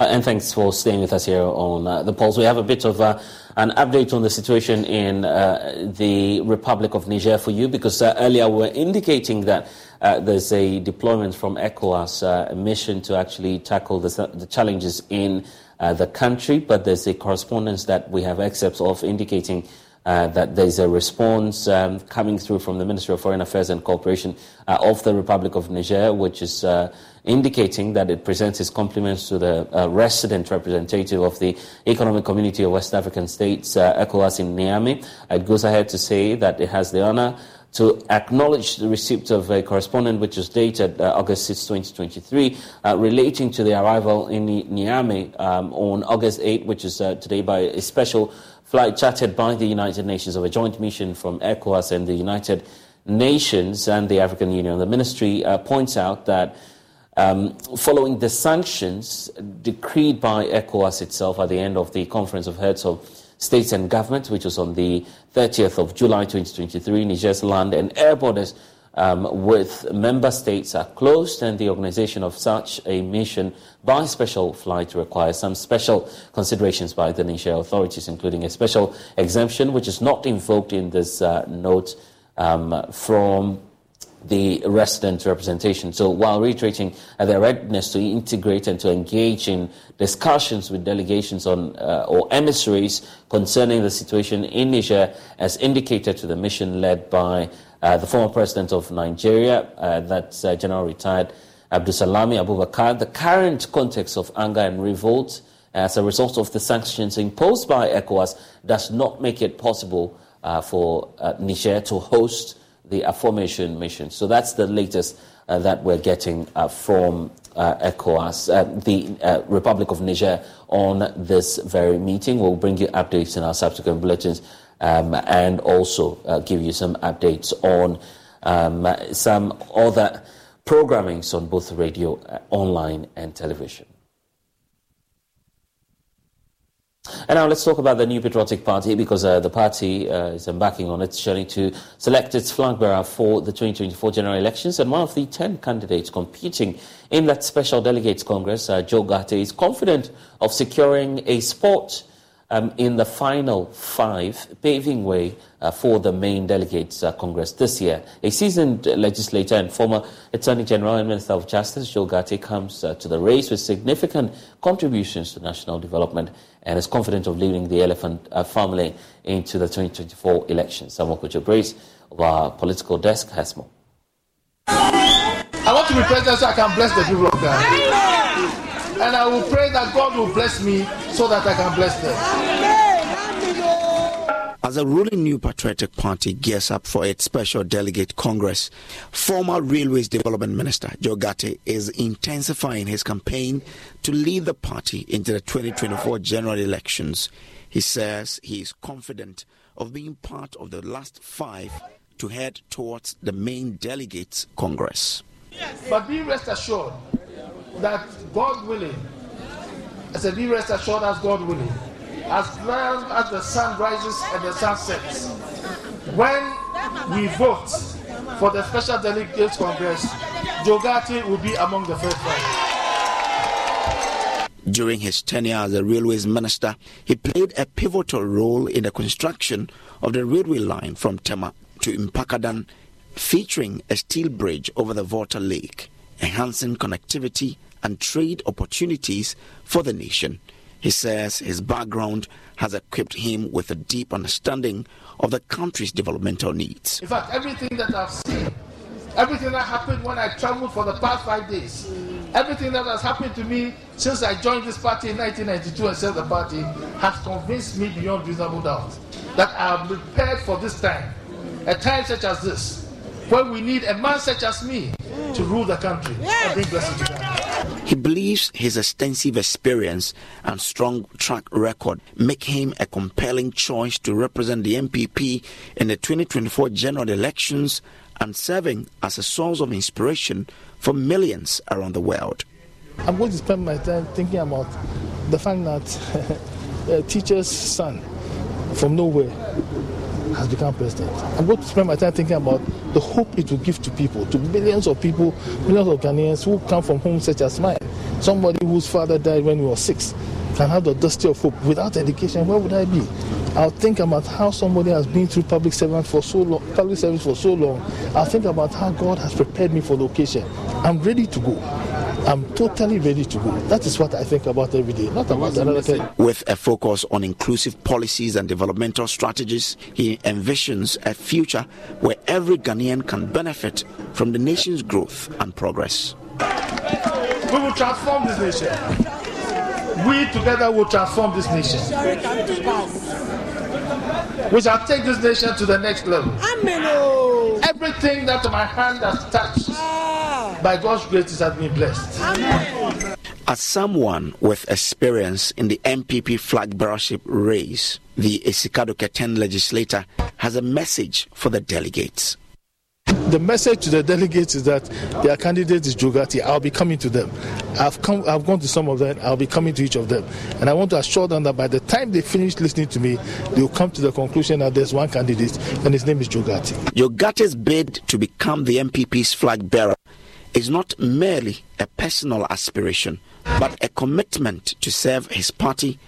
and thanks for staying with us here on uh, the Pulse. We have a bit of uh, an update on the situation in uh, the Republic of Niger for you because uh, earlier we were indicating that uh, there's a deployment from ECOWAS, a mission to actually tackle the, the challenges in the country, but there's a correspondence that we have excerpts of indicating uh, that there's a response um, coming through from the Ministry of Foreign Affairs and Cooperation uh, of the Republic of Niger, which is uh, indicating that it presents its compliments to the uh, resident representative of the Economic Community of West African States, uh, ECOWAS in Niamey. It goes ahead to say that it has the honor to acknowledge the receipt of a correspondence which was dated uh, August 6, 2023, uh, relating to the arrival in Niamey um, on August 8, which is uh, today by a special flight chartered by the United Nations of a joint mission from ECOWAS and the United Nations and the African Union. The ministry uh, points out that um, following the sanctions decreed by ECOWAS itself at the end of the Conference of Heads of States and Governments, which was on the 30th of July 2023, Niger's land and air borders um, with member states are closed, and the organization of such a mission by special flight requires some special considerations by the Niger authorities, including a special exemption, which is not invoked in this uh, note um, from the resident representation. So while reiterating their readiness to integrate and to engage in discussions with delegations on uh, or emissaries concerning the situation in Niger, as indicated to the mission led by the former president of Nigeria, uh, that's uh, General Retired Abdulsalami Abubakar, the current context of anger and revolt as a result of the sanctions imposed by ECOWAS does not make it possible uh, for Niger to host the aforementioned mission. So that's the latest uh, that we're getting uh, from uh, ECOWAS, uh, the uh, Republic of Niger, on this very meeting. We'll bring you updates in our subsequent bulletins um, and also uh, give you some updates on um, some other programmings on both radio, online, and television. And now let's talk about the New Patriotic Party because uh, the party uh, is embarking on its journey to select its flag bearer for the 2024 general elections. And one of the 10 candidates competing in that Special Delegates Congress, uh, Joe Ghartey, is confident of securing a spot um, in the final five, paving way uh, for the main delegates uh, Congress this year. A seasoned legislator and former Attorney General and Minister of Justice, Joe Ghartey, comes uh, to the race with significant contributions to national development and is confident of leading the elephant uh, family into the 2024 elections. Samuel Kojo Brace of our political desk has more. I want to be president so I can bless the people of God. And I will pray that God will bless me so that I can bless them. As the ruling New Patriotic Party gears up for its special delegate congress, former Railways Development Minister Joe Ghartey is intensifying his campaign to lead the party into the 2024 general elections. He says he is confident of being part of the last five to head towards the main delegates congress. But be rest assured that God willing, I said, be rest assured as God willing, as long as the sun rises and the sun sets, when we vote for the Special Delegates Congress, Joe Ghartey will be among the first five. During his tenure as a railways minister, he played a pivotal role in the construction of the railway line from Tema to Mpakadan, featuring a steel bridge over the Volta Lake, enhancing connectivity and trade opportunities for the nation. He says his background has equipped him with a deep understanding of the country's developmental needs. In fact, everything that I've seen, everything that happened when I traveled for the past five days, everything that has happened to me since I joined this party in 1992 and set the party has convinced me beyond reasonable doubt that I am prepared for this time, a time such as this, when we need a man such as me to rule the country and bring blessings to. He believes his extensive experience and strong track record make him a compelling choice to represent the NPP in the 2024 general elections and serving as a source of inspiration for millions around the world. I'm going to spend my time thinking about the fact that a uh, teacher's son from nowhere has become president. I'm going to spend my time thinking about the hope it will give to people, to millions of people, millions of Ghanaians who come from homes such as mine. Somebody whose father died when he was six can have the dusty of hope. Without education, where would I be? I'll think about how somebody has been through public service for so long, public service for so long. I'll think about how God has prepared me for the occasion. I'm ready to go. I'm totally ready to go. That is what I think about every day, not about another thing. With a focus on inclusive policies and developmental strategies, he envisions a future where every Ghanaian can benefit from the nation's growth and progress. We will transform this nation. We together will transform this nation. We shall take this nation to the next level. Amen. Oh. Everything that my hand has touched, by God's grace, it has been blessed. Amen. As someone with experience in the NPP flag bearership race, the Essikado-Ketan legislator has a message for the delegates. The message to the delegates is that their candidate is Joe Ghartey. I'll be coming to them. I've come. I've gone to some of them. I'll be coming to each of them, and I want to assure them that by the time they finish listening to me, they will come to the conclusion that there's one candidate, and his name is Ghartey. Joe bid to become the NPP's flag bearer is not merely a personal aspiration, but a commitment to serve his party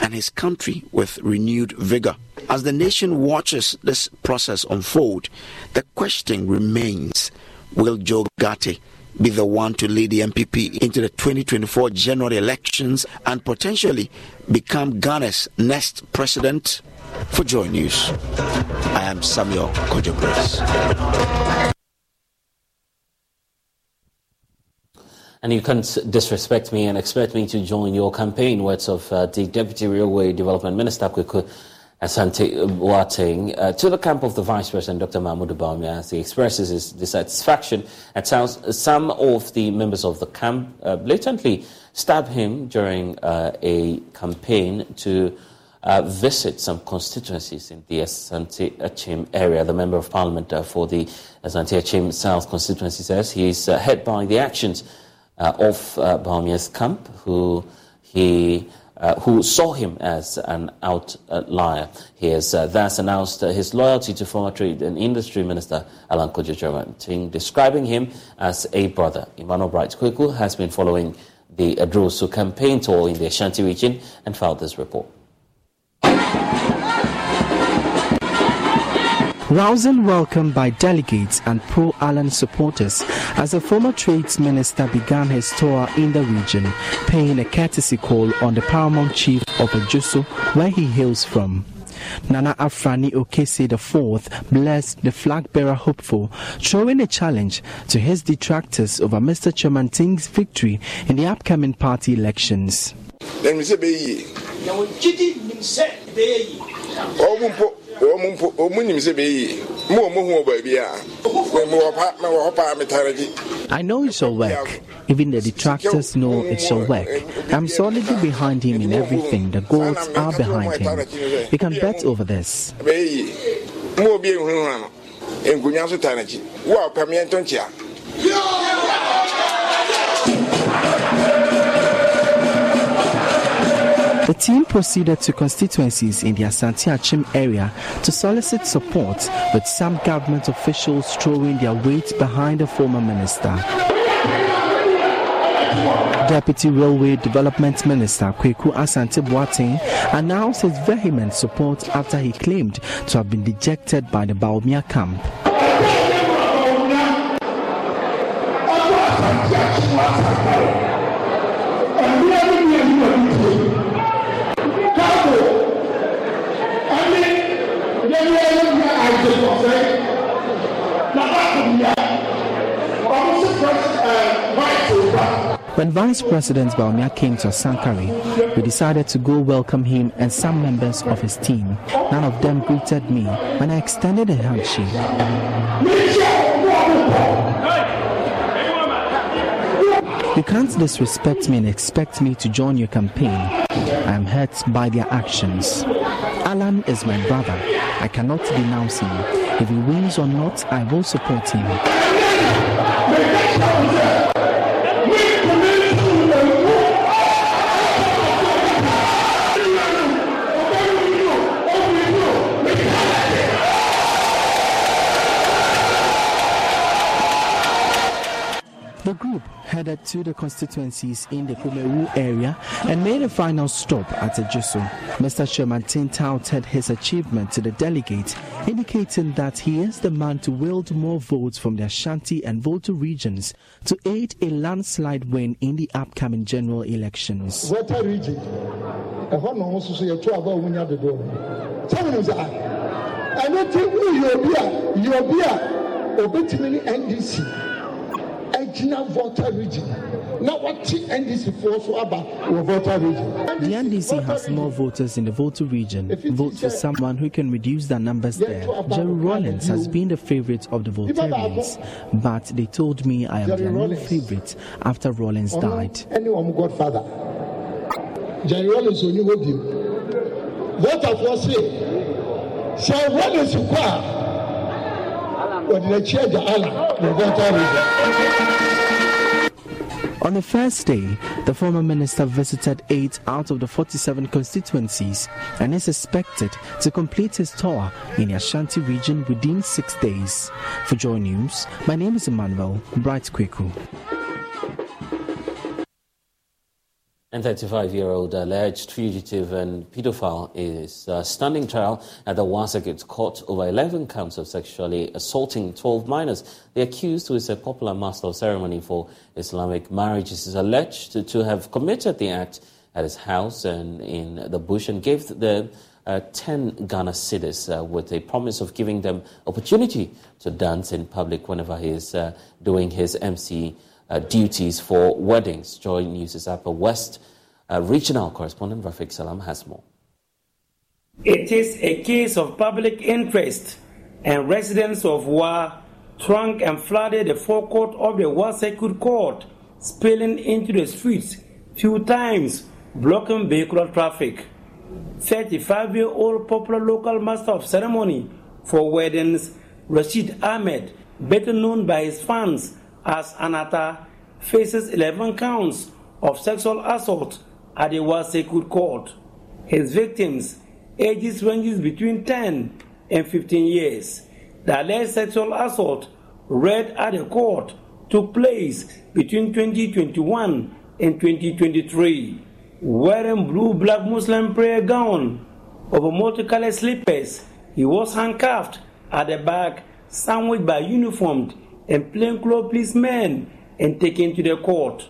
and his country with renewed vigor. As the nation watches this process unfold, the question remains Will Joe Ghartey be the one to lead the NPP into the 2024 general elections and potentially become Ghana's next president? For Joy News, I am Samuel Kojo And you can't disrespect me and expect me to join your campaign, words of uh, the Deputy Railway Development Minister, Kweku Asante Boateng, uh, to the camp of the Vice President, Dr. Mahmoud Bawumia, as he expresses his dissatisfaction at how some of the members of the camp uh, blatantly stabbed him during uh, a campaign to uh, visit some constituencies in the Asante Akim area. The Member of Parliament uh, for the Asante Akim South constituency says he is hurt by the actions of uh, camp, who he uh, who saw him as an outlier. He has uh, thus announced uh, his loyalty to former Trade and Industry Minister Alan Kojo describing him as a brother. Emmanuel Bright Kweku has been following the Adrosu campaign tour in the Ashanti region and filed this report. Rousing welcome by delegates and pro Alan supporters as the former trades minister began his tour in the region, paying a courtesy call on the paramount chief of Adjosso, where he hails from. Nana Afrani Okese IV blessed the flag bearer hopeful, throwing a challenge to his detractors over Mr. Kyerematen's victory in the upcoming party elections ɔmu nim sɛ bɛyie mo ɔmu hu baabi a mewɔ hɔ paa metare gye I know it shall work. Even the detractors know it shall work. I'm solidly behind him in everything. The gods are behind him. You can bet over this. Mo obi ehunhun no. Enkunya so tare gye. Wo a pam yɛntɔ nkyia. The team proceeded to constituencies in the Asante Akim area to solicit support, with some government officials throwing their weight behind the former minister. Deputy Railway Development Minister Kweku Asante Boateng announced his vehement support after he claimed to have been dejected by the Bawumia camp. When Vice President Bawumia came to Sankari, we decided to go welcome him and some members of his team. None of them greeted me when I extended a handshake. You can't disrespect me and expect me to join your campaign. I am hurt by their actions. Alan is my brother. I cannot denounce him. If he wins or not, I will support him. Headed to the constituencies in the Kumawu area and made a final stop at Adjosso. Mr. Kyerematen touted his achievement to the delegate, indicating that he is the man to wield more votes from the Ashanti and Volta regions to aid a landslide win in the upcoming general elections. Volta region, NDC gyina volta region. Na wɔte ndc foɔ so aba wɔ volta region. the ndc has more voters in the volta region. Vote for someone who can reduce their numbers there. jerry rawlings has been the favourite of the voltarians but they told me i am their new favourite after rawlings died. wɔn godfather. Jerry rawlings onye hɔ biem votafoɔ se sɛ rawlings kɔ a. On the first day, the former minister visited eight out of the 47 constituencies and is expected to complete his tour in the Ashanti region within six days. For Joy News, my name is Emmanuel Bright Kweku. And 35-year-old alleged fugitive and pedophile is uh, standing trial at the Wa Circuit court over 11 counts of sexually assaulting 12 minors. The accused, who is a popular master of ceremony for Islamic marriages, is alleged to, have committed the act at his house and in the bush and gave the uh, 10 Ghana cedis uh, with a promise of giving them opportunity to dance in public whenever he is uh, doing his MC uh, duties for weddings. Joy News' Upper West uh, regional correspondent Rafiq Salam has more. It is a case of public interest, and residents of Wa trunk and flooded the forecourt of the Wa Circuit Court, spilling into the streets few times, blocking vehicular traffic. 35 year old popular local master of ceremony for weddings, Rashid Ahmed, better known by his fans as Anata, faces 11 counts of sexual assault at the Wa Circuit court. His victims, ages ranges between 10 and 15 years. The alleged sexual assault read at the court took place between 2021 and 2023. Wearing blue black Muslim prayer gown over multicolored slippers, he was handcuffed at the back, sandwiched by uniformed and plainclothes policemen, and taken to the court.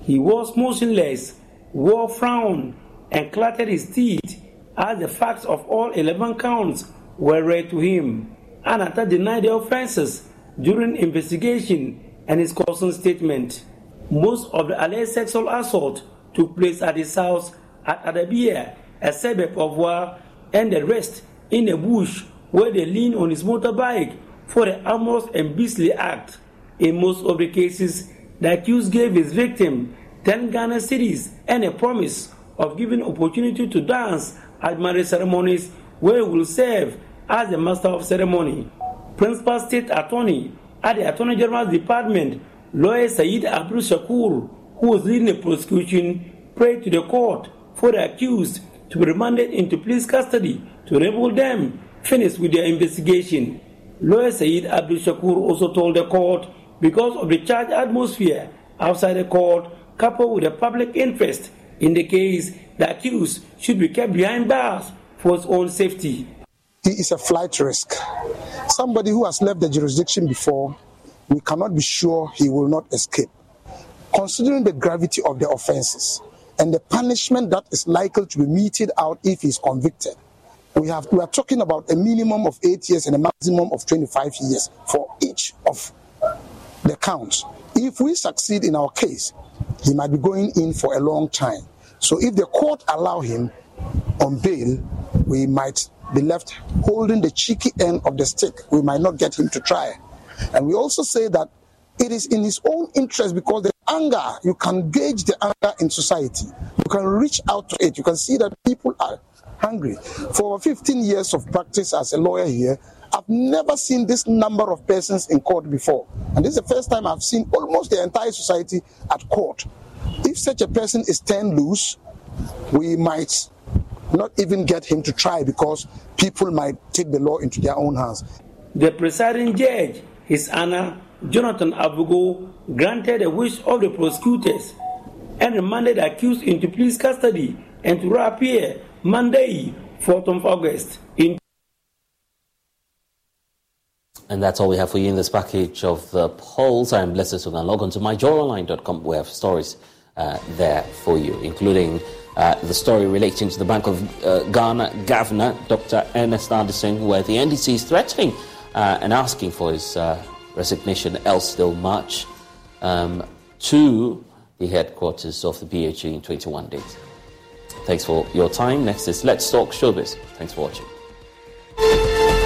He was motionless, wore frown, and clattered his teeth as the facts of all 11 counts were read to him. Anata denied the offenses during investigation and his caution statement. Most of the alleged sexual assault took place at his house at Adabia, a suburb of Wa, and the rest in a bush where they leaned on his motorbike for the amorous and beastly act. In most of the cases, the accused gave his victim 10 Ghana cedis and a promise of giving opportunity to dance at marriage ceremonies where he will serve as the master of ceremony. Principal State Attorney at the Attorney General's Department, lawyer Said Abdul Shakur, who was leading the prosecution, prayed to the court for the accused to be remanded into police custody to enable them finish with their investigation. Lawyer Said Abdul Shakur also told the court because of the charged atmosphere outside the court, coupled with the public interest in the case, the accused should be kept behind bars for his own safety. He is a flight risk. Somebody who has left the jurisdiction before, we cannot be sure he will not escape. Considering the gravity of the offenses and the punishment that is likely to be meted out if he is convicted, we have we are talking about a minimum of eight years and a maximum of 25 years for each of the counts. If we succeed in our case, he might be going in for a long time. So if the court allow him on bail, we might be left holding the cheeky end of the stick. We might not get him to try. And we also say that it is in his own interest because the anger, you can gauge the anger in society. You can reach out to it. You can see that people are hungry. For 15 years of practice as a lawyer here, I've never seen this number of persons in court before. And this is the first time I've seen almost the entire society at court. If such a person is turned loose, we might not even get him to try because people might take the law into their own hands. The presiding judge, His Honor Jonathan Abugo, granted the wish of the prosecutors and remanded the accused into police custody and to reappear Monday, 4th of August. In and that's all we have for you in this package of the Pulse. I am Blessed Sugan. Log on to myjoyonline.com. We have stories uh, there for you, including uh, the story relating to the Bank of uh, Ghana governor, Dr. Ernest Addison, where the NDC is threatening uh, and asking for his uh, resignation, else they'll march um, to the headquarters of the BOG in 21 days. Thanks for your time. Next is Let's Talk Showbiz. Thanks for watching.